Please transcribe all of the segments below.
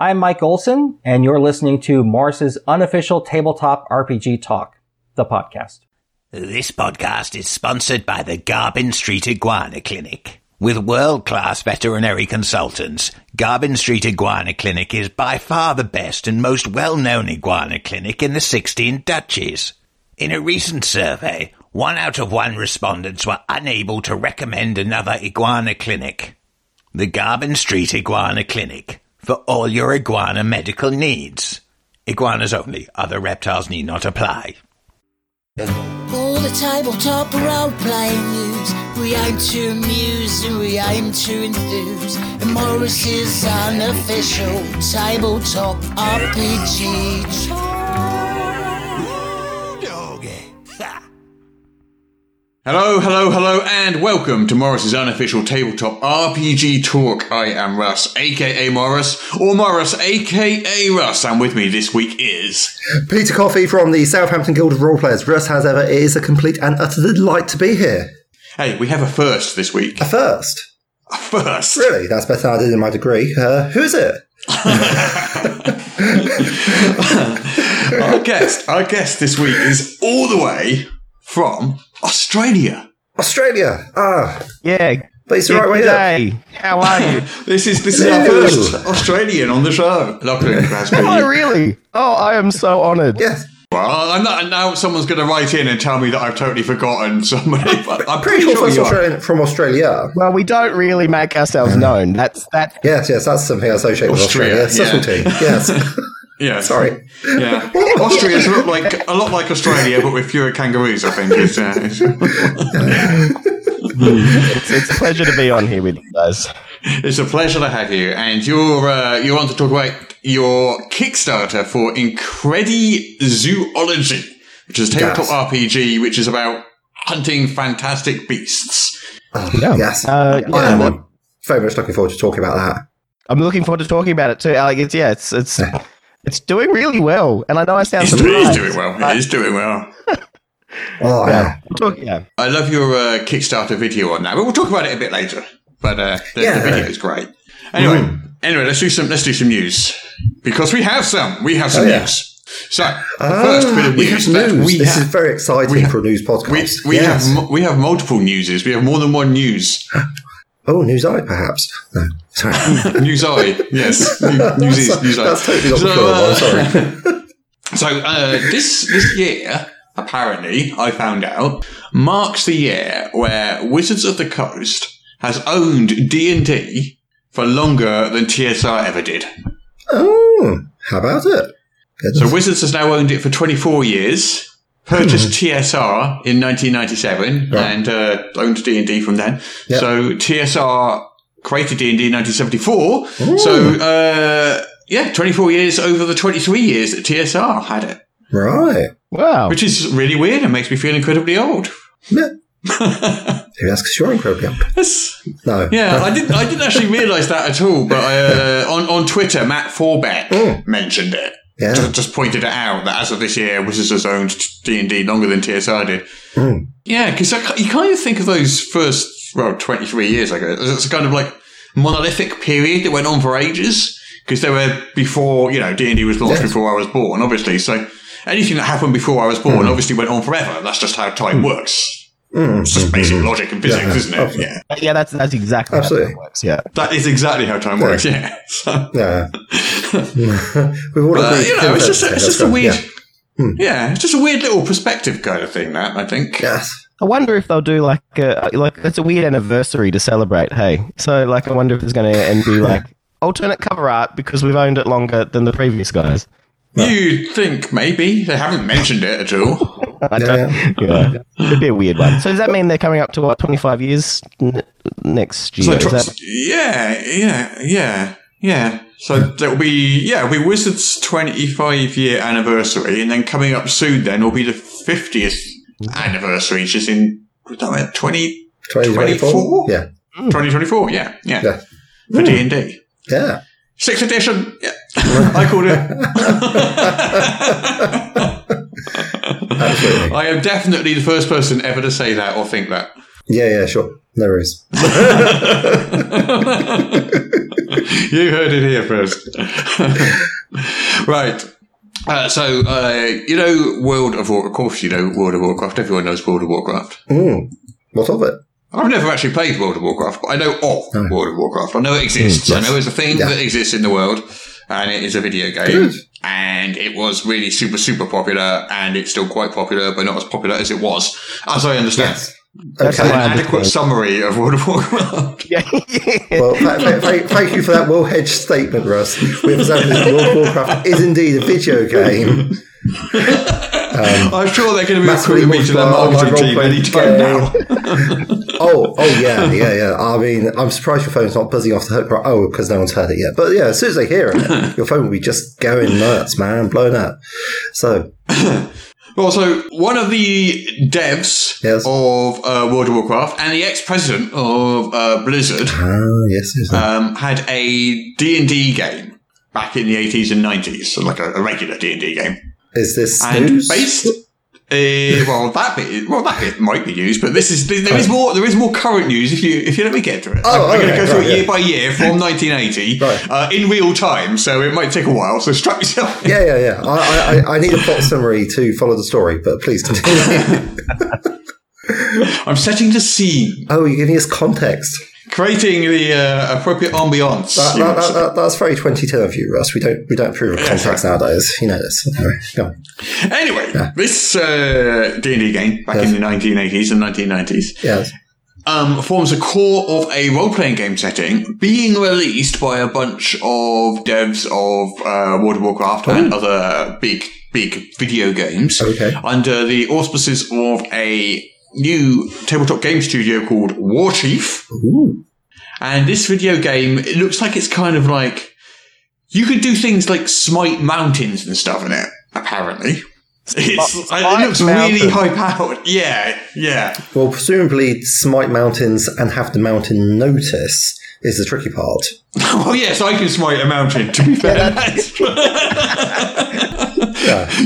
I'm Mike Olson, and you're listening to Morris's unofficial tabletop RPG talk, the podcast. This podcast is sponsored by the Garbin Street Iguana Clinic. With world-class veterinary consultants, Garbin Street Iguana Clinic is by far the best and most well-known iguana clinic in the 16 duchies. In a recent survey, one out of one respondents were unable to recommend another iguana clinic. The Garbin Street Iguana Clinic for all your iguana medical needs. Iguanas only, other reptiles need not apply. All the tabletop role playing news. We aim to amuse and we aim to enthuse. And Morris's unofficial tabletop RPG. Hello, hello, hello, and welcome to Morris's unofficial tabletop RPG talk. I am Russ, aka Morris, or Morris, aka Russ, and with me this week is. Peter Coffey from the Southampton Guild of Roleplayers. Russ, as ever, it is a complete and utter delight to be here. Hey, we have a first this week. A first. A first. Really? That's better than I did in my degree. Uh, who is it? Our guest, our guest this week is all the way from Australia. Australia. Ah, Yeah. but it's the right way Good up. How are you? This is this is our first Australian on the show. Lachlan Crosby. oh, really? Oh, I am so honoured. Yes. Well, I'm not, now someone's going to write in and tell me that I've totally forgotten somebody. But I'm Pretty sure sure first you are. From Australia. Well, we don't really make ourselves known. That's that. Yes, yes, that's something I associate with Australia. yeah. Subtlety. Yes. Yeah, Sorry. Yeah, Austria's a lot like a lot like Australia, but with fewer kangaroos. I think is. Uh, is- It's, it's a pleasure to be on here with you guys. it's a pleasure to have you, and you're uh, you want to talk about your Kickstarter for Incredi Zoology, which is a tabletop RPG, which is about hunting fantastic beasts. Yeah. Yes. Uh, yeah, I am I'm, very much looking forward to talking about that. I'm looking forward to talking about it too. Like, it's yeah, it's it's it's doing really well, and I know I sound It's, surprised. it's doing well. It's doing well. Oh, yeah. Yeah. We'll talk- yeah. I love your uh, Kickstarter video on that, but we'll talk about it a bit later. But uh, the, Yeah. the video is great. Anyway, anyway, let's do some let's do some news because we have some. We have some Oh, yeah. news. So the first bit Ah, of we news have news. we this have. is very exciting we have- for a news podcast. we yes. have we have multiple newses. We have more than one news. oh, news eye, perhaps. No, sorry. News eye, yes. New- News is news eye. That's totally not the So, uh, I'm sorry. So uh, this this year, apparently, I found out marks the year where Wizards of the Coast has owned D and D for longer than TSR ever did. Oh, how about it? Goodness. So Wizards has now owned it for 24 years. Purchased TSR in 1997 Right. and uh, owned D and D from then. Yep. So TSR created D and D in 1974. So uh, yeah, 24 years over the 23 years that TSR had it, right. Wow. which is really weird and makes me feel incredibly old. Yeah. Maybe that's because you're incredibly young. That's- No. yeah, I didn't. I didn't actually realise that at all. But uh, on on Twitter, Matt Forbeck mentioned it. Yeah. Just, just pointed it out that as of this year, Wizards has owned D and D longer than TSR did. Hmm. Yeah, because you kind of think of those first well twenty three years. I guess it's a kind of like monolithic period that went on for ages because they were before you know D and D was launched Yes. before I was born, obviously. So anything that happened before I was born hmm. obviously went on forever. That's just how time hmm. works. Mm. It's just basic logic and physics, Yeah, isn't it? absolutely. Yeah. yeah, that's that's exactly Absolutely. how time works. Yeah. That is exactly how time works. Yeah. So, Yeah. We've all but, agreed you know, it's just this, it's yeah, just a that's weird. right. Hmm. Yeah. it's just a weird little perspective kind of thing. That I think. Yes. I wonder if they'll do like a, like it's a weird anniversary to celebrate. Hey, so like I wonder if it's going to and be like alternate cover art because we've owned it longer than the previous guys. You'd think maybe they haven't mentioned it at all. I Yeah, don't- yeah. it'd be a weird one. So does that mean they're coming up to what twenty five years n- next year? So Is tr- that- yeah, yeah, yeah, yeah. So that will be yeah, it'll be Wizards' twenty-five year anniversary, and then coming up soon, then will be the fiftieth mm. anniversary, which is in was that right, 20, 2024? Yeah. Mm. 2024, Yeah, yeah, Yeah. for mm. D and D. Yeah. Sixth edition. Yeah. I called it. Absolutely. I am definitely the first person ever to say that or think that. Yeah, yeah, sure. No worries. you heard it here first. right. Uh, so, uh, you know World of Warcraft. Of course, you know World of Warcraft. Everyone knows World of Warcraft. Mm. What of it? I've never actually played World of Warcraft, but I know of World of Warcraft. I know it exists. I know it's a thing Yeah. that exists in the world, and it is a video game. Good. And it was really super, super popular, and it's still quite popular, but not as popular as it was, as I understand. Yes. That's Okay. An I adequate summary of World of Warcraft. Yeah, yeah. Well, th- th- th- thank you for that well hedged statement, Russ. We've established that World of Warcraft is indeed a video game. I'm sure they're going to be recruiting me to their marketing team online any to now. Oh, oh yeah, yeah, yeah. I mean, I'm surprised your phone's not buzzing off the hook. Right? Oh, because no one's heard it yet. But yeah, as soon as they hear it, your phone will be just going nuts, man, blown up. So Well, so one of the devs Yes. of uh, World of Warcraft and the ex-president of uh, Blizzard ah, yes, yes. um, had a D&D game back in the 80s and 90s, so like a, a regular D&D game. Is this And news? based... Uh, well, that bit, well, that bit might be news, but this is there is more. There is more current news. If you if you let me get to it, Oh, I'm, going to okay, go through right, it year yeah. by year from 1980 Right. uh, in real time, so it might take a while. So strap yourself. in. Yeah, yeah, yeah. I, I, I need a plot summary to follow the story, but please continue. I'm setting the scene, oh, you're giving us context. Creating the uh, appropriate ambiance. That, that, that, that, that's very 2010 of you, Russ. We don't we don't approve of context nowadays. You know this. Anyway. Anyway, this uh, D&D game back in the 1980s and 1990s Yes. um, forms a core of a role-playing game setting being released by a bunch of devs of uh, World of Warcraft and other big, big video games Okay. under the auspices of a new tabletop game studio called Warchief. Ooh. And this video game, it looks like it's kind of like you could do things like smite mountains and stuff in it. Apparently, it's, it looks really mountains. high powered. Yeah, yeah. Well, presumably smite mountains and have the mountain notice is the tricky part. Oh yes, I can smite a mountain. To be fair,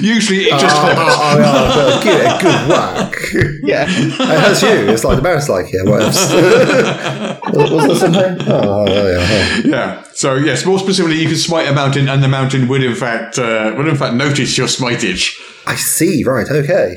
usually it just Oh, oh, oh, oh, give it a good whack. yeah. And that's you. It's like the mouse like here. What else? was, was there something? Oh, oh, yeah. oh. yeah. So yes, more specifically, you can smite a mountain, and the mountain would in fact uh, would in fact notice your smitage. I see. Right. Okay.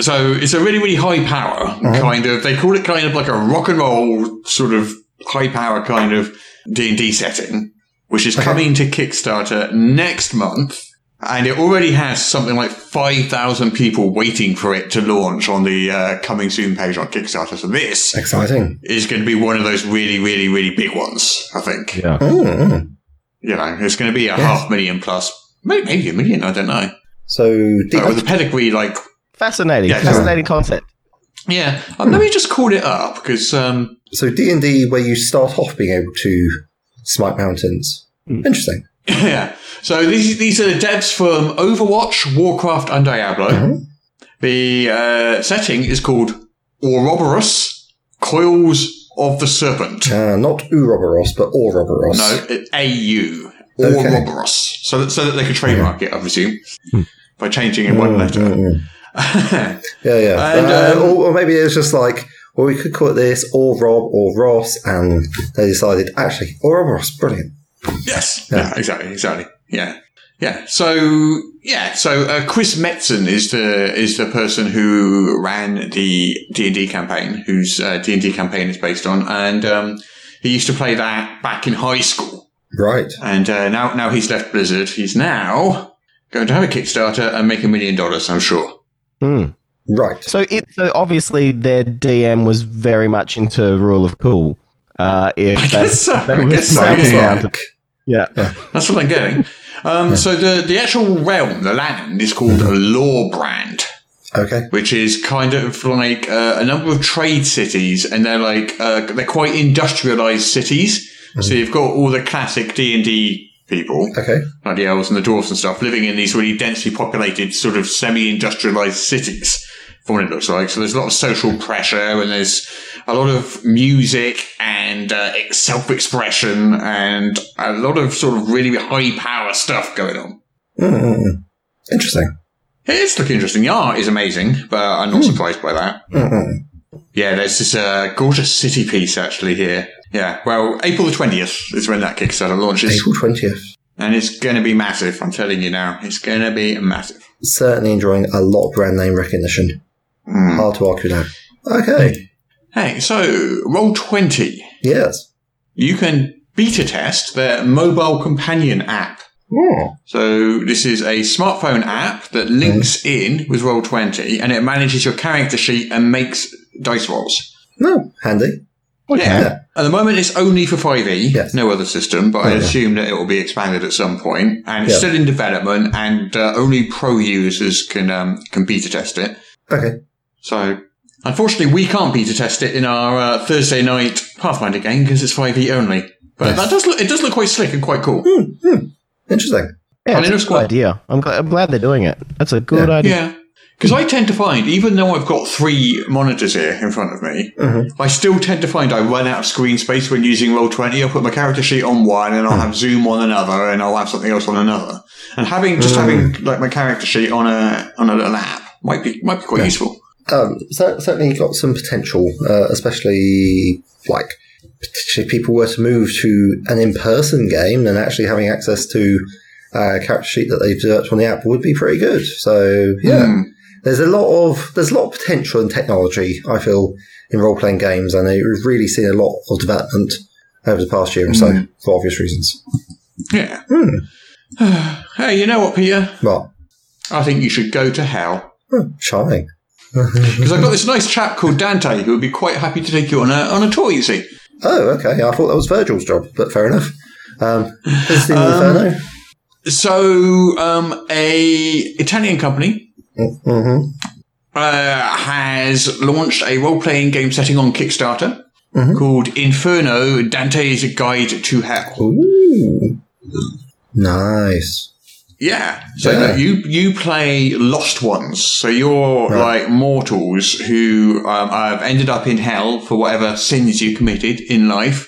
So it's a really, really high power kind of. They call it kind of like a rock and roll sort of high power kind of D and D setting, which is coming to Kickstarter next month, and it already has something like five thousand people waiting for it to launch on the uh, coming soon page on Kickstarter. So this Exciting. is going to be one of those really, really, really big ones. I think. Yeah. Mm. You know, it's going to be a half million plus, maybe, maybe a million. I don't know. So, the, Uh, with the pedigree, like Fascinating. Yeah, Fascinating concept. Yeah, um, let me just call it up because um, so D and D, where you start off being able to smite mountains. Interesting. yeah. So these these are the devs from Overwatch, Warcraft, and Diablo. The uh, setting is called Auroboros, Coils of the Serpent. Uh, not Ouroboros, but Auroboros. No, AU. Okay. Auroboros. So that, so that they could trademark it, I presume, by changing in one letter. Mm, Yeah, yeah. And, Uh, um, or, or maybe it's just like, well, we could call it this, or Rob, or Ross, and they decided, actually, Auroboros, brilliant. Yes. Yeah. Exactly. Exactly. Yeah. Yeah. So yeah. So uh, Chris Metzen is the is the person who ran the D and D campaign, whose uh, D and D campaign is based on, and um, he used to play that back in high school, Right. and uh, now now he's left Blizzard. He's now going to have a Kickstarter and make a million dollars. I'm sure. Hmm. Right. So it so obviously their DM was very much into rule of cool. Uh, if I guess so. that I was guess so, something yeah. yeah. That's what I'm getting. Um, So the the actual realm, the land, is called a law brand. Okay. which is kind of like uh, a number of trade cities, and they're like uh, they're quite industrialized cities. So you've got all the classic D and D people, Okay. like the elves and the dwarfs and stuff, living in these really densely populated, sort of semi-industrialized cities. From what it looks like, so there's a lot of social pressure, and there's a lot of music and uh, self-expression, and a lot of sort of really high-power stuff going on. Mm-mm. Interesting. It's looking interesting. The art is amazing, but I'm not surprised by that. Mm-mm. Yeah, there's this uh, gorgeous city piece actually here. Yeah, well, April the 20th is when that Kickstarter launches. April 20th. And it's going to be massive, I'm telling you now. It's going to be massive. Certainly enjoying a lot of brand name recognition. Hard to argue that. Okay. Hey, so Roll20, Yes. you can beta test their mobile companion app. Oh. So this is a smartphone app that links in with Roll20 and it manages your character sheet and makes dice rolls. No, handy. Yeah. At the moment, it's only for 5e, Yes. no other system, but I Oh, yeah. assume that it will be expanded at some point. point, and it's Yeah. still in development, and uh, only pro users can um, can beta test it. Okay. So, unfortunately, we can't beta test it in our uh, Thursday night Pathfinder game because it's 5e only. But Yes. that does look it does look quite slick and quite cool. Interesting. Yeah, And it it's looks a quite- good idea. I'm glad, I'm glad they're doing it. That's a good Yeah. idea. Yeah. Because I tend to find, even though I've got three monitors here in front of me, Mm-hmm. I still tend to find I run out of screen space when using Roll20. I'll put my character sheet on one and I'll have Zoom on another and I'll have something else on another. And having, just having like my character sheet on a, on a little app might be, might be quite useful. Um, cer- certainly got some potential, uh, especially like if people were to move to an in-person game and actually having access to a character sheet that they've developed on the app would be pretty good. So yeah, Hmm. there's a lot of there's a lot of potential in technology. I feel in role-playing games, and we've really seen a lot of development over the past year or so for obvious reasons. Yeah. Hmm. hey, you know what, Peter? Well, I think you should go to hell. Oh, charming. Because I've got this nice chap called Dante who would be quite happy to take you on a, on a tour, you see. Oh, okay. I thought that was Virgil's job, but fair enough. Um, the Inferno. So, um, a Italian company hmm uh, has launched a role-playing game setting on Kickstarter Mm-hmm. called Inferno: Dante's Guide to Hell. Ooh. Nice. Yeah. So Yeah. look, you you play lost ones. So you're Right. like mortals who um, have ended up in hell for whatever sins you committed in life.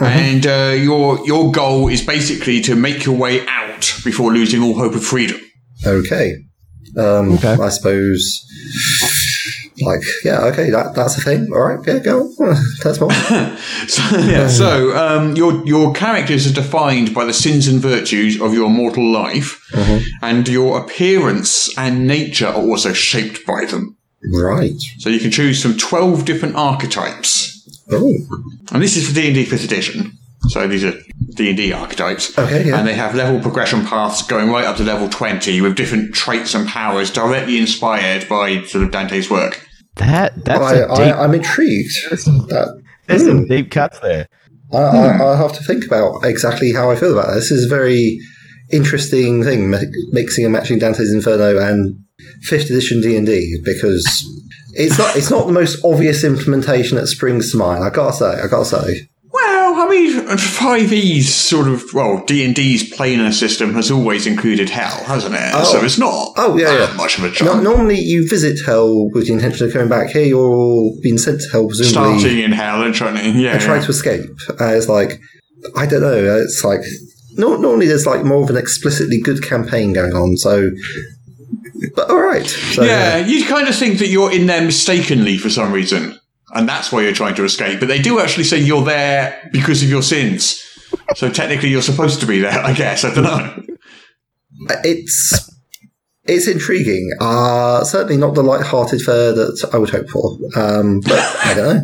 Mm-hmm. And uh, your your goal is basically to make your way out before losing all hope of freedom. Okay. Um, Okay. I suppose. Like, yeah, okay, that, that's a thing. All right, yeah, go. That's more. So, yeah, so um, your your characters are defined by the sins and virtues of your mortal life, and your appearance and nature are also shaped by them. right. So you can choose from twelve different archetypes, Oh, and this is for D and D Fifth Edition. So these are D and D archetypes, Okay, yeah. and they have level progression paths going right up to level twenty with different traits and powers directly inspired by sort of Dante's work. That that's I, a I, deep. I'm intrigued. That, there's some hmm. deep cuts there. I, I, I'll have to think about exactly how I feel about this. This is a very interesting thing, mi- mixing and matching Dante's Inferno and fifth edition D and D because it's not it's not the most obvious implementation that springs to mind. I gotta say, I gotta say. I mean, Five E's sort of well, D and D's planar system has always included hell, hasn't it? Oh. So it's not Oh, yeah, yeah. much of a No, normally, you visit hell with the intention of coming back. Here, you're being sent to hell, presumably, Starting in hell and trying to yeah, and trying yeah. to escape. Uh, it's like, I don't know. It's like, no, normally there's like more of an explicitly good campaign going on. So, but all right. So, yeah. You kind of think that you're in there mistakenly for some reason, and that's why you're trying to escape. But they do actually say you're there because of your sins. So technically, you're supposed to be there. I guess I don't know. it's it's intriguing. Uh, certainly not the light-hearted fare that I would hope for. Um, but I don't know.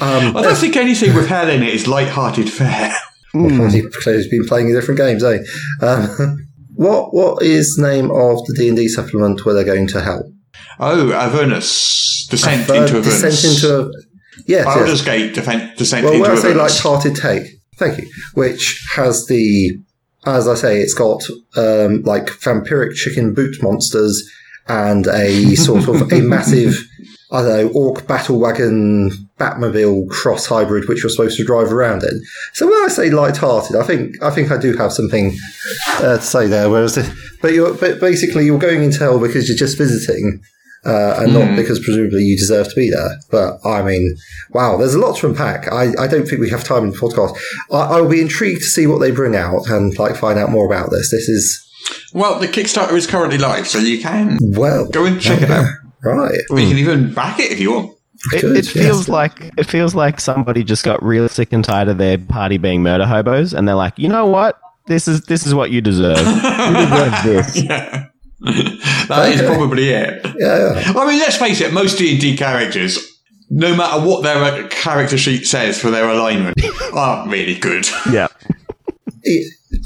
Um, I don't think anything with hell in it is light-hearted fare. You've clearly been playing different games, eh? Um, what what is name of the D and D supplement where they're going to hell? Oh, Avernus descent into Avernus. descent into a yes, yes. Baldur's Gate defen- descent Well, into I say light-hearted take, thank you. Which has the, as I say, it's got um, like vampiric chicken boot monsters and a sort of a massive, I don't know, orc battle wagon Batmobile cross hybrid, which you're supposed to drive around in. So when I say light-hearted, I think I think I do have something uh, to say there. Whereas, the, but you're but basically you're going into hell because you're just visiting. Uh, and not because presumably you deserve to be there. But I mean, wow, there's a lot to unpack. I, I don't think we have time in the podcast. I, I will be intrigued to see what they bring out and like find out more about this. This is Well, the Kickstarter is currently live, so you can well go and check it out. right. You can even back it if you want. It, Good, it feels like it feels like somebody just got real sick and tired of their party being murder hobos, and they're like, you know what? This is this is what you deserve. you deserve this. Yeah. that is probably it. Yeah, yeah. I mean, let's face it, most D&D characters, no matter what their uh, character sheet says for their alignment, are really good. Yeah.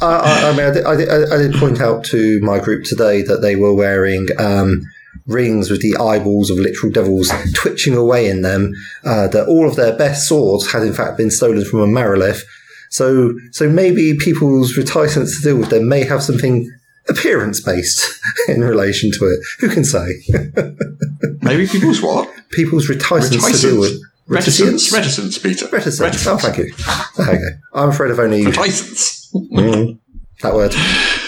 I, I, I mean, I did, I, did, I did point out to my group today that they were wearing um, rings with the eyeballs of literal devils twitching away in them. Uh, that all of their best swords had in fact been stolen from a Marilith. So, so maybe people's reticence to deal with them may have something appearance based in relation to it. Who can say? Maybe people's what? people's reticence, to deal with Reticence. Reticence, Peter. Reticence. Oh, thank you. There you go. I'm afraid I've only Reticence. Mm, that word.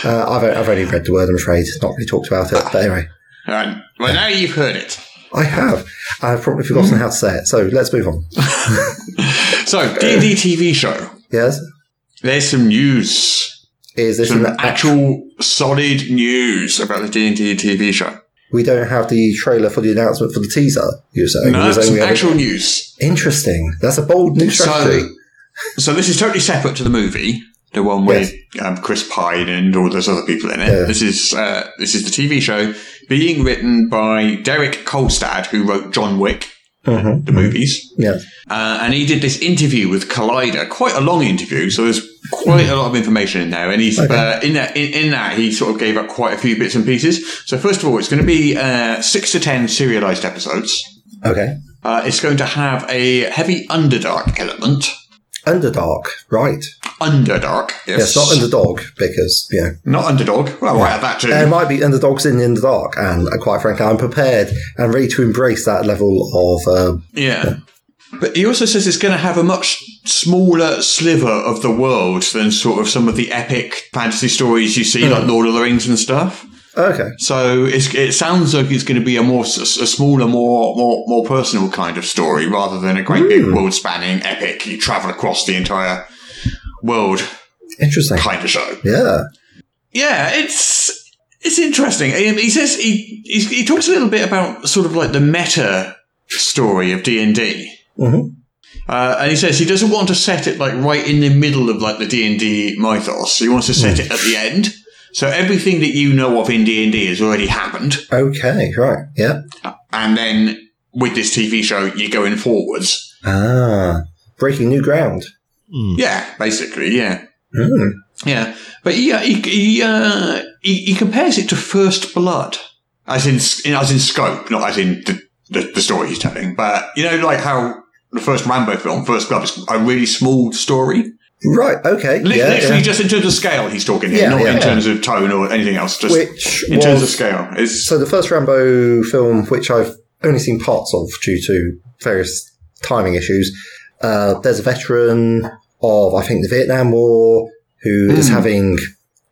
Uh, I've, I've only read the word, I'm afraid. Not really talked about it. But anyway, Right. Well, now you've heard it. I have. I've probably forgotten how to say it. So let's move on. So, D&D TV show. Yes? There's some news. Is this Some an actual solid news about the D&D TV show. We don't have the trailer for the announcement for the teaser, you're saying? No, You're saying we have- actual news. Interesting. That's a bold new strategy. So, so this is totally separate to the movie, the one with um, Chris Pine and all those other people in it. Yeah. This is uh, this is the TV show being written by Derek Kolstad, who wrote John Wick, Mhm. the movies, Yeah. uh, and he did this interview with Collider, quite a long interview. So there's quite a lot of information in there, and he's uh, in that in, in that he sort of gave up quite a few bits and pieces. So first of all, it's going to be uh, six to ten serialized episodes. Okay. Uh, it's going to have a heavy Underdark element. Underdark. Right. Underdark, yes. Yes, not Underdog, because, you know, Not underdog. Well, I have that too. there might be underdogs in the Underdark, and uh, quite frankly, I'm prepared and ready to embrace that level of. Um, yeah. But he also says it's going to have a much smaller sliver of the world than sort of some of the epic fantasy stories you see, like hmm. Lord of the Rings and stuff. okay. So it's, it sounds like it's going to be a more a smaller, more more more personal kind of story rather than a great big hmm. world spanning epic. You travel across the entire world Interesting. kind of show. Yeah. Yeah, it's it's interesting. He he says he he, he talks a little bit about sort of like the meta story of D and D. Mhm. Uh, and he says he doesn't want to set it like right in the middle of like the D and D mythos. He wants to set it at the end. So everything that you know of in D and D has already happened, Okay. Right. Yeah. and then with this TV show, you're going forwards. Ah. Breaking new ground. Yeah, basically, yeah. Hmm. Yeah, but he uh, he he, uh, he he compares it to First Blood, as in in- as in scope, not as in the, the the story he's telling. But you know, like how the first Rambo film, First Blood, is a really small story. Right. Okay. Li- yeah. literally, yeah. just in terms of scale, he's talking here, Yeah, not in terms of tone or anything else. Just Which in terms of scale, it's So the first Rambo film, which I've only seen parts of due to various timing issues, uh, there's a veteran of, I think, the Vietnam War who is having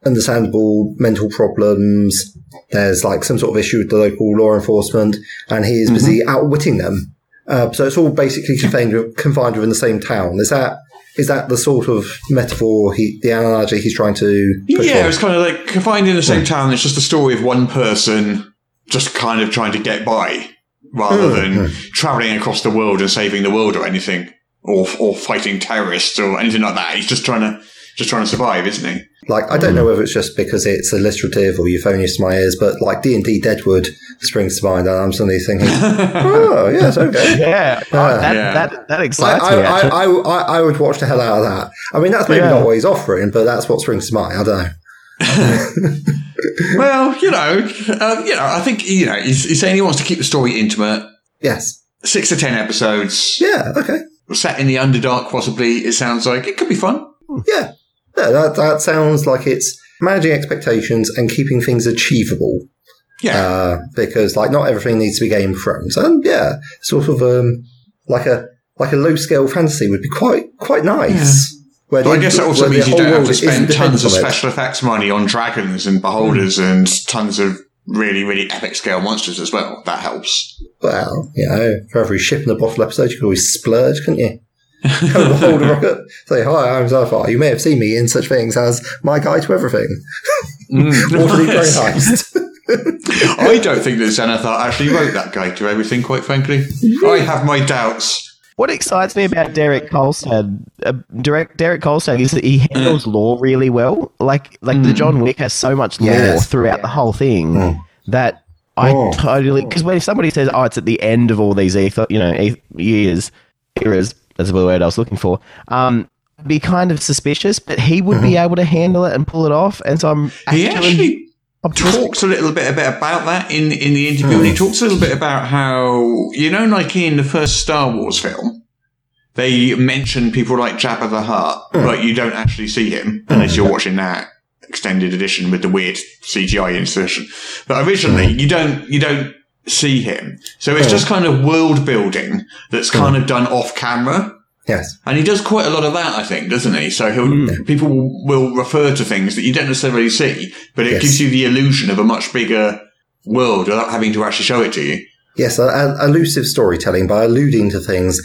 understandable mental problems. There's like some sort of issue with the local law enforcement, and he is busy outwitting them. Uh, so it's all basically confined confined within the same town. Is that is that the sort of metaphor he, the analogy he's trying to yeah, on? it's kind of like confined in the same hmm. town. It's just the story of one person just kind of trying to get by, rather hmm, than hmm. traveling across the world and saving the world or anything, or or fighting terrorists or anything like that. He's just trying to just trying to survive, isn't he? Like, I don't know whether it's just because it's alliterative or euphonious to my ears, but like D and D Deadwood springs to mind, and I'm suddenly thinking, oh yes, okay. Yeah. Oh, that, Yeah. that, that excites I, me, I, actually. I, I, I would watch the hell out of that. I mean, that's maybe Yeah. not what he's offering, but that's what springs to mind. I don't know. Well, you know, uh, you know, I think you know he's, he's saying he wants to keep the story intimate. Yes. Six to ten episodes, Yeah. Okay. set in the Underdark. Possibly, it sounds like it could be fun. Yeah. Yeah. That that sounds like it's managing expectations and keeping things achievable. Yeah, Uh, because like not everything needs to be Game of Thrones, and yeah, sort of um like a like a low scale fantasy would be quite quite nice. Yeah. Where but I guess that also means you don't have to spend tons of special effects money on dragons and beholders and tons of really, really epic scale monsters as well. That helps. Well, you know, for every ship in the bottle episode, you could always splurge, couldn't you? Come hold a rocket, say, Hi, I'm Zafar. You may have seen me in such things as My Guide to Everything, Mm. Waterdeep Dragon Heist. I don't think that Xanathar actually wrote that guide to everything, quite frankly. I have my doubts. What excites me about Derek Kolstad, uh, direct Derek Kolstad, is that he handles lore really well. Like, like the John Wick has so much lore Yes. throughout the whole thing that I Oh. totally because when somebody says, "Oh, it's at the end of all these etho- you know years eras," that's the word I was looking for. Um, be kind of suspicious, but he would be mm-hmm. able to handle it and pull it off. And so I'm He actually optimistic. talks a little bit, bit about that in, in the interview, and he hmm. talks a little bit about how, you know, like in the first Star Wars film, they mention people like Jabba the Hutt, hmm. but you don't actually see him hmm. unless you're watching that extended edition with the weird CGI insertion. But originally, you don't, you don't see him. So it's just kind of world building that's kind of done off camera. Yes. And he does quite a lot of that, I think, doesn't he? So he'll, people will, will refer to things that you don't necessarily see, but it Yes. gives you the illusion of a much bigger world without having to actually show it to you. Yes, uh, elusive storytelling by alluding to things.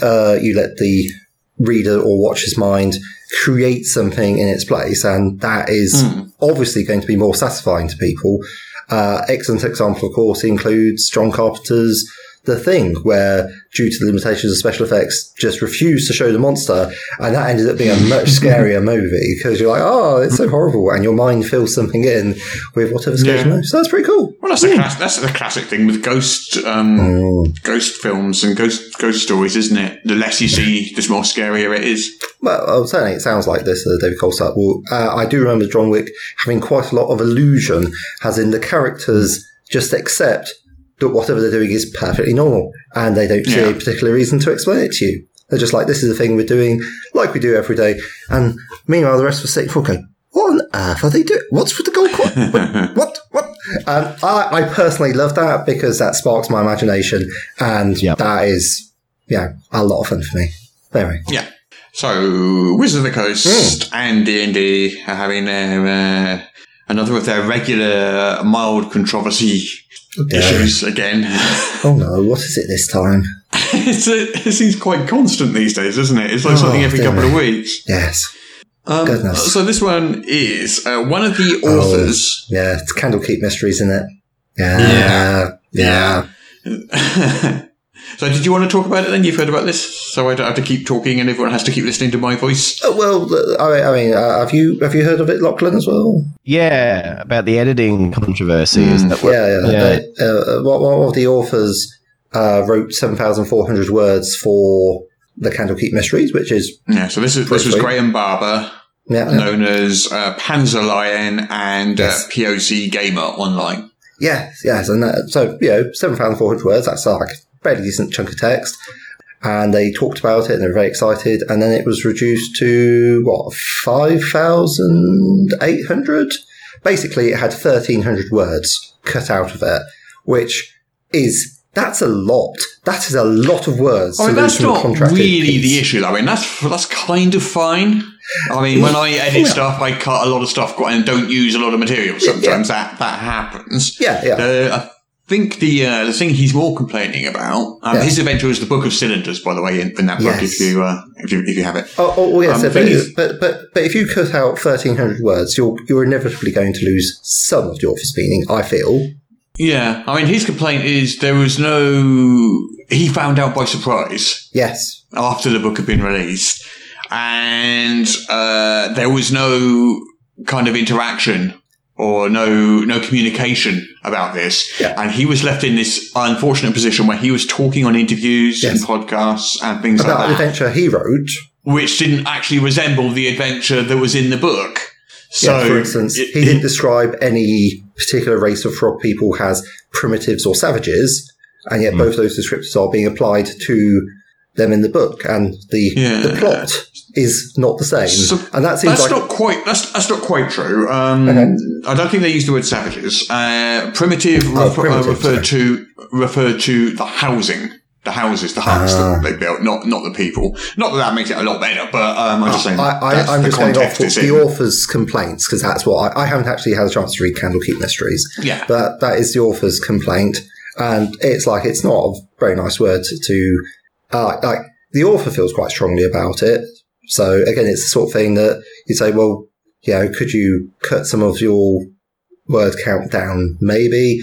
Uh, you let the reader or watcher's mind create something in its place, and that is obviously going to be more satisfying to people. Uh, excellent example, of course, includes John Carpenter's The Thing, where due to the limitations of special effects, just refused to show the monster, and that ended up being a much scarier movie because you're like, oh, it's so horrible, and your mind fills something in with whatever scares Yeah. you most. So that's pretty cool. Well, that's the class, that's the classic thing with ghost um, ghost films and ghost ghost stories, isn't it? The less you see, the more scarier it is. Well, certainly it sounds like this, uh, David Kolstad. Well, uh, I do remember John Wick having quite a lot of illusion, as in the characters just accept that whatever they're doing is perfectly normal, and they don't see Yeah. a particular reason to explain it to you. They're just like, this is a thing we're doing, like we do every day. And meanwhile, the rest of us sitting for going, what on earth are they doing? What's with the gold coin? what? What? What? Um, I, I personally love that because that sparks my imagination, and Yep. that is, yeah, a lot of fun for me. Anyway. Yeah. So, Wizard of the Coast Hmm. and D and D are having their uh, another of their regular mild controversy Yeah. Issues again. Oh no, what is it this time? it's a, it seems quite constant these days, doesn't it? It's like Oh, something every dear couple of weeks. Yes. Um, Goodness. So this one is uh, one of the Oh. authors. Yeah, it's Candlekeep Mysteries, isn't it? Yeah. Yeah. Yeah. so did you want to talk about it then? You've heard about this, so I don't have to keep talking, and everyone has to keep listening to my voice. Uh, well, I, I mean, uh, have you have you heard of it, Lachlan, as well? Yeah, about the editing controversy. Is that what? Yeah, yeah. Yeah. They- uh, one one of the authors uh, wrote seven thousand four hundred words for the Candlekeep Mysteries, which is Yeah. So this is this was Briefly. Graeme Barber, yeah, yeah. known as uh, Panzer Lion and Yes. uh, POC Gamer Online. Yes, yes, and that, so you know, seven thousand four hundred words. That's like a fairly decent chunk of text. And they talked about it, and they were very excited. And then it was reduced to what five thousand eight hundred. Basically, it had thirteen hundred words cut out of it, which is that's a lot. That is a lot of words. I mean, that's not really piece. the issue. I mean, that's that's kind of fine. I mean, when I edit stuff, I cut a lot of stuff and don't use a lot of material. Sometimes that that happens. Yeah, yeah. Uh, think the uh, the thing he's more complaining about. Um, Yeah. His adventure is the Book of Cylinders, by the way, in, in that book. Yes. If you uh, if you if you have it. Oh, oh, yes, Um, but, but but but if you cut out thirteen hundred words, you're you're inevitably going to lose some of the author's meaning. I feel. Yeah, I mean, his complaint is there was no. He found out by surprise Yes. after the book had been released, and uh, there was no kind of interaction or no no communication about this. Yeah. And he was left in this unfortunate position where he was talking on interviews and podcasts and things About like the that, adventure he wrote. which didn't actually resemble the adventure that was in the book. So, yeah, for instance, it- he didn't describe any particular race of frog people as primitives or savages, and yet hmm. both those descriptors are being applied to them in the book, and the Yeah. the plot is not the same. So and that seems that's like not quite that's that's not quite true. Um, Okay. I don't think they used the word savages. Uh, primitive, Oh, refer- primitive, uh, referred to referred to the housing, the houses, the huts Ah. that they built, not not the people. Not that that makes it a lot better, but um, I'm just saying. I, I, that's I'm the just going off the, the in. author's complaints because that's what I, I haven't actually had a chance to read Candlekeep Mysteries. Yeah. but that is the author's complaint, and it's like it's not a very nice word to. to uh, like the author feels quite strongly about it. So again, it's the sort of thing that you say, well, you know, could you cut some of your word count down, maybe.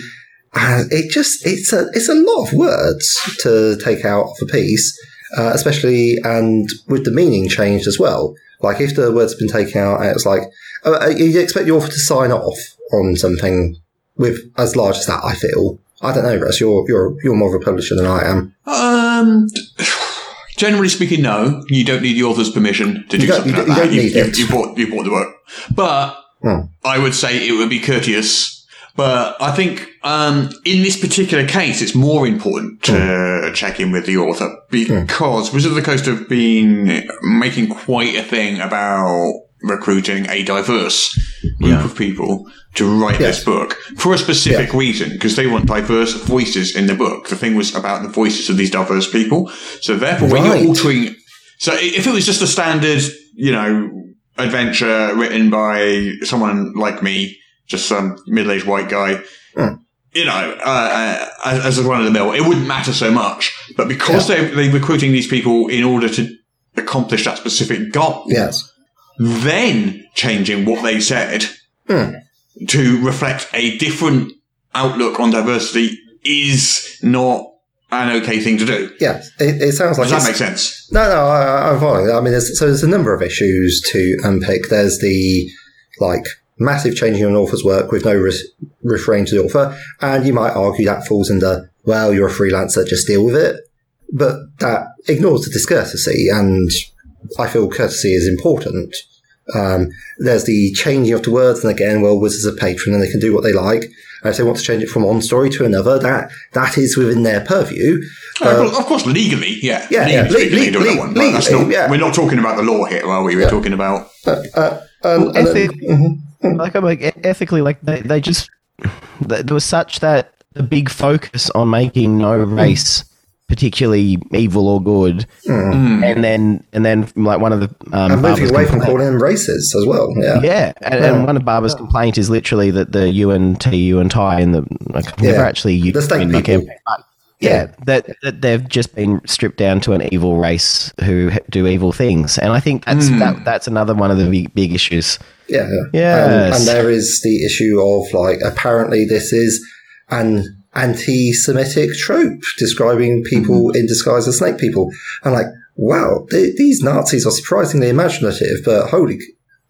And it just, it's a, it's a lot of words to take out of a piece, uh, especially, and with the meaning changed as well. Like if the word's been taken out, it's like, uh, you expect the author to sign off on something with as large as that, I feel. I don't know, Russ. You're you're you're more of a publisher than I am. Um, generally speaking, no. You don't need the author's permission to do don't- something you like you that. You, you, you bought you bought the work, but Hmm. I would say it would be courteous. But I think um, in this particular case, it's more important to Hmm. check in with the author because Wizard of the Coast have been making quite a thing about recruiting a diverse group of people to write Yes. this book for a specific reason because they want diverse voices in the book. The thing was about the voices of these diverse people. So therefore, when you're altering, so if it was just a standard, you know, adventure written by someone like me, just some middle-aged white guy, you know, uh, uh, as, as a run of the mill, it wouldn't matter so much. But because they're, they're recruiting these people in order to accomplish that specific goal, Yes. Then changing what they said Hmm. to reflect a different outlook on diversity is not an okay thing to do. Yeah. It, it sounds like Does that it's- make sense? No, no, I, I'm following. I mean, there's, so there's a number of issues to unpick. There's the like massive changing of an author's work with no re- referring to the author, and you might argue that falls under well, you're a freelancer, just deal with it. But that ignores the discourtesy, and I feel courtesy is important. Um, there's the changing of the words, and again, well, Wizards are patron, and they can do what they like. And if they want to change it from one story to another, that that is within their purview. Uh, of course, legally, yeah. yeah, yeah, Legally, le- they can do le- that one, legally, not, yeah. We're not talking about the law here, are we? We're talking about. And, Well, and then- ethic- mm-hmm, mm. like I'm like ethically, like they, they just there was such that the big focus on making no race particularly evil or good, and then and then like one of the um, and moving away from calling them races as well. Yeah. yeah, and, and one of Barber's complaint is literally that the UNT, yuan-ti, and the like, I've never actually used The state in people. but yeah, that, that they've just been stripped down to an evil race who do evil things, and I think that's that, that's another one of the big, big issues. Yeah. yeah. Yes. And, and there is the issue of like, apparently this is an anti-Semitic trope describing people in disguise as snake people. And like, wow, th- these Nazis are surprisingly imaginative, but holy,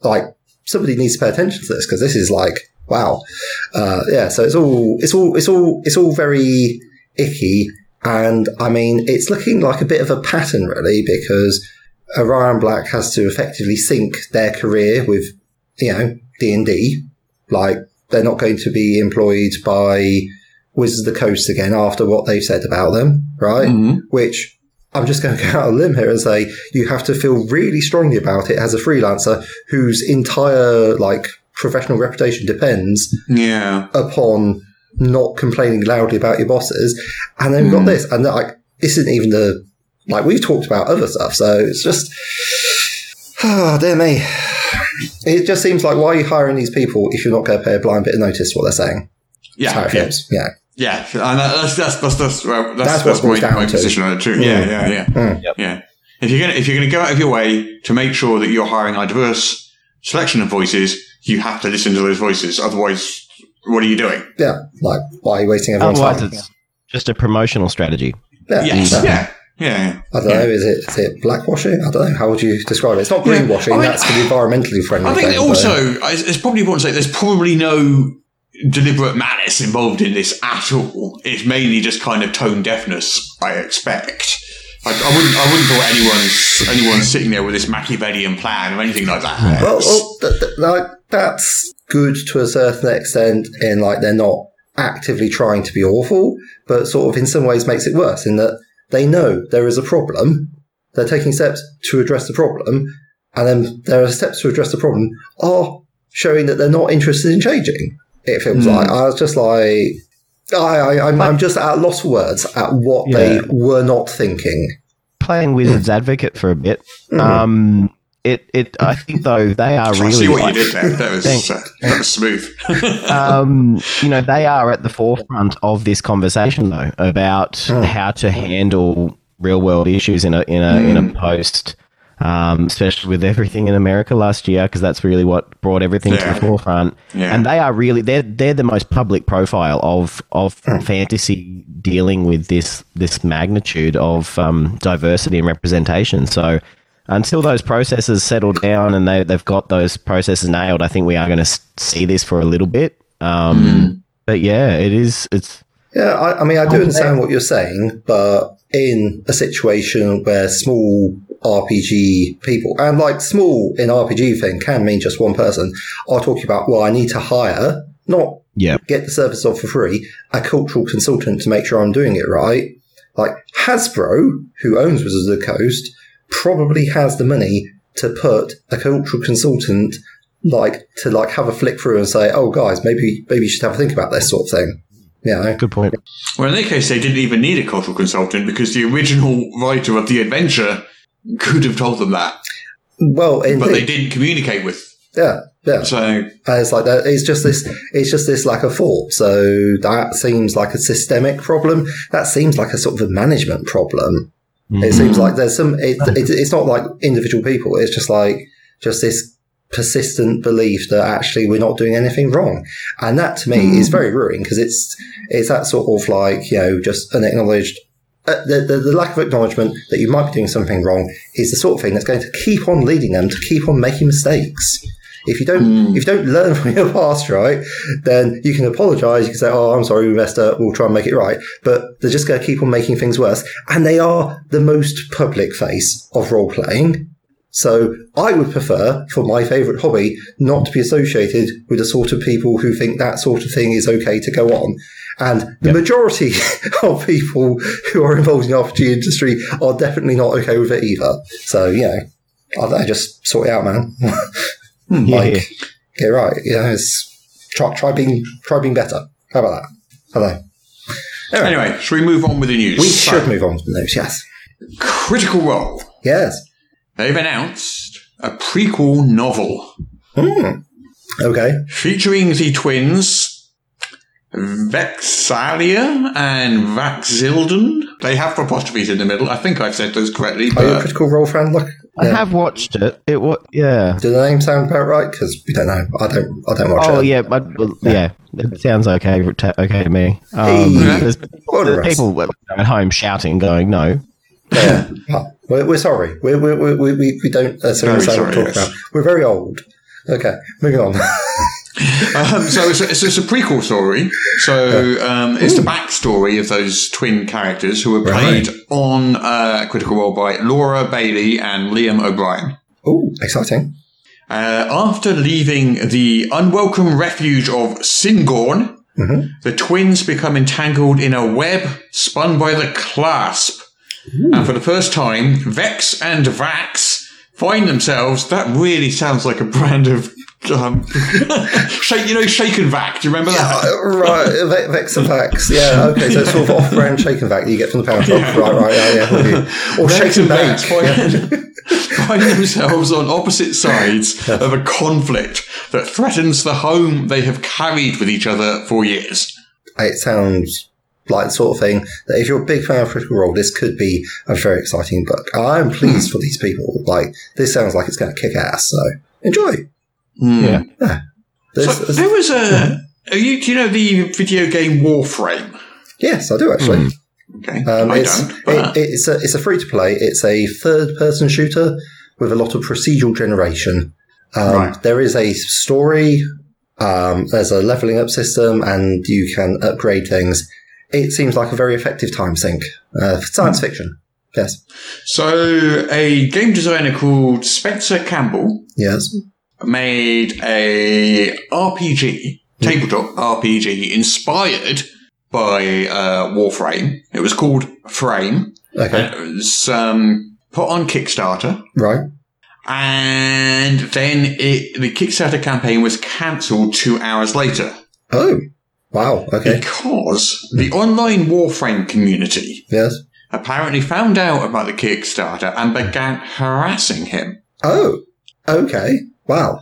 like, somebody needs to pay attention to this because this is like, wow. Uh, yeah. So it's all, it's all, it's all, it's all very icky. And I mean, it's looking like a bit of a pattern really because Orion Black has to effectively sink their career with, you know, D&D. Like, they're not going to be employed by Wizards of the Coast again after what they've said about them, right? Which I'm just going to go out on a limb here and say you have to feel really strongly about it as a freelancer whose entire, like, professional reputation depends Yeah. upon not complaining loudly about your bosses. And then we've got this, and like, this isn't even the, like, we've talked about other stuff, so it's just, ah, dear me. It just seems like, why are you hiring these people if you're not going to pay a blind bit of notice to what they're saying? Yeah. Yeah. Yeah. Yeah, and that's that's that's that's that's, That's that's, what it boils my, my to. position on it too. Yeah, yeah, yeah, hmm. yeah. If you're gonna if you're gonna go out of your way to make sure that you're hiring a diverse selection of voices, you have to listen to those voices. Otherwise, what are you doing? Yeah. Like, why are you wasting everyone's Otherwise, time? it's just a promotional strategy. Yeah. Yes, Yeah. yeah, yeah. I don't know. Is it is it blackwashing? I don't know. How would you describe it? It's not Yeah. greenwashing. I mean, that's the environmentally friendly. I think thing, also it's it's probably important to say there's probably no deliberate malice involved in this at all. It's mainly just kind of tone deafness, I expect. I, I wouldn't I wouldn't thought anyone's anyone's sitting there with this Machiavellian plan or anything like that. Well, well th- th- like that's good to a certain extent. In like they're not actively trying to be awful, but sort of in some ways makes it worse in that they know there is a problem. They're taking steps to address the problem, and then there are steps to address the problem are showing that they're not interested in changing. If it feels like I was just like. I, I, I'm, I'm just at a loss for words at what they were not thinking. Playing Wizards Advocate for a bit. Um, it, it. I think though they are I really. see what like- you did there. That was Thanks. uh, that was smooth. um, you know, they are at the forefront of this conversation though about how to handle real world issues in a in a in a post um, especially with everything in America last year, because that's really what brought everything to the forefront. Yeah. And they are really they're they're the most public profile of of fantasy dealing with this this magnitude of um, diversity and representation. So until those processes settle down and they they've got those processes nailed, I think we are going to see this for a little bit. Um, But yeah, it is. It's Yeah, I, I mean, I do understand what you're saying, but in a situation where small RPG people, and like small in RPG thing can mean just one person, are talking about, well, I need to hire, not yeah. get the service off for free, a cultural consultant to make sure I'm doing it right. Like Hasbro, who owns Wizards of the Coast, probably has the money to put a cultural consultant like to like have a flick through and say, "Oh, guys, maybe maybe you should have a think about this sort of thing." You know, Good point. Well, in their case, they didn't even need a cultural consultant because the original writer of the adventure could have told them that, well, but they didn't communicate with. yeah, yeah. So And it's like that. It's just this. It's just this lack of thought. So that seems like a systemic problem. That seems like a sort of a management problem. It seems mm-hmm. like there's some. It, it, it's not like individual people. It's just like just this persistent belief that actually we're not doing anything wrong, and that to me mm-hmm. is very worrying because it's it's that sort of like you know just an acknowledged. Uh, the, the, the lack of acknowledgement that you might be doing something wrong is the sort of thing that's going to keep on leading them to keep on making mistakes. If you don't, if you don't learn from your past, right, then you can apologise. You can say, "Oh, I'm sorry, we messed up. We'll try and make it right." But they're just going to keep on making things worse, and they are the most public face of role playing. So I would prefer, for my favourite hobby, not to be associated with the sort of people who think that sort of thing is okay to go on. And the majority of people who are involved in the RPG industry are definitely not okay with it either. So, you know, I don't just sort it out, man. Hmm, yeah. like, get right. You know, it's, try, try being, try being better. How about that? Hello. anyway, should we move on with the news? We So, should move on to the news, yes. Critical Role. Yes. They've announced a prequel novel hmm. Okay. featuring the twins Vex'ahlia and Vax'ildan. They have apostrophes in the middle. I think I've said those correctly, Are you a critical role fan? Look. I have watched it. It what? Yeah. Do the name sound about right? Because we don't know. I don't. I don't watch Oh it. yeah, but, well, yeah, it sounds okay. Okay to me. Um, Hey. there's, there's people at home shouting, going, "No, Yeah. Oh, we're, we're sorry. We we we we, we we don't uh, Very sorry, sorry, we're talking yes. about. We're very old. Okay, moving on. um, so it's, it's, it's a prequel story. So um, it's the backstory of those twin characters who were played on uh, Critical Role by Laura Bailey and Liam O'Brien. oh, exciting. Uh, after leaving the unwelcome refuge of Syngorn, the twins become entangled in a web spun by the Clasp. And for the first time, Vex and Vax find themselves. That really sounds like a brand of. Um, shake, you know, Shake and Vac. Do you remember that? Uh, right, Ve- Vex and Vax. Yeah, okay, so it's sort of off-brand shake and vac that you get from the pound shop. Right, right, yeah, yeah. with. Or Vex shake and bake. Vax find, find themselves on opposite sides of a conflict that threatens the home they have carried with each other for years. It sounds like the sort of thing that if you're a big fan of Critical Role, this could be a very exciting book. I'm pleased for these people. Like, this sounds like it's going to kick ass, so enjoy. Yeah, There's, So there's- there was a. Are you, do you know the video game Warframe? yes, I do actually. Okay, Um, I it's don't. But it, it's a it's a free to play. It's a third person shooter with a lot of procedural generation. Um, Right. There is a story. Um, there's a leveling up system, and you can upgrade things. It seems like a very effective time sink. Uh, science fiction. Yes. so a game designer called Spencer Campbell Yes. Made a RPG, tabletop RPG, inspired by uh, Warframe. It was called Frame. Okay. And it was um, put on Kickstarter. Right. And then it, the Kickstarter campaign was cancelled two hours later Oh. Wow. Okay. because the online Warframe community Yes. apparently found out about the Kickstarter and began harassing him. Oh. Okay. Wow.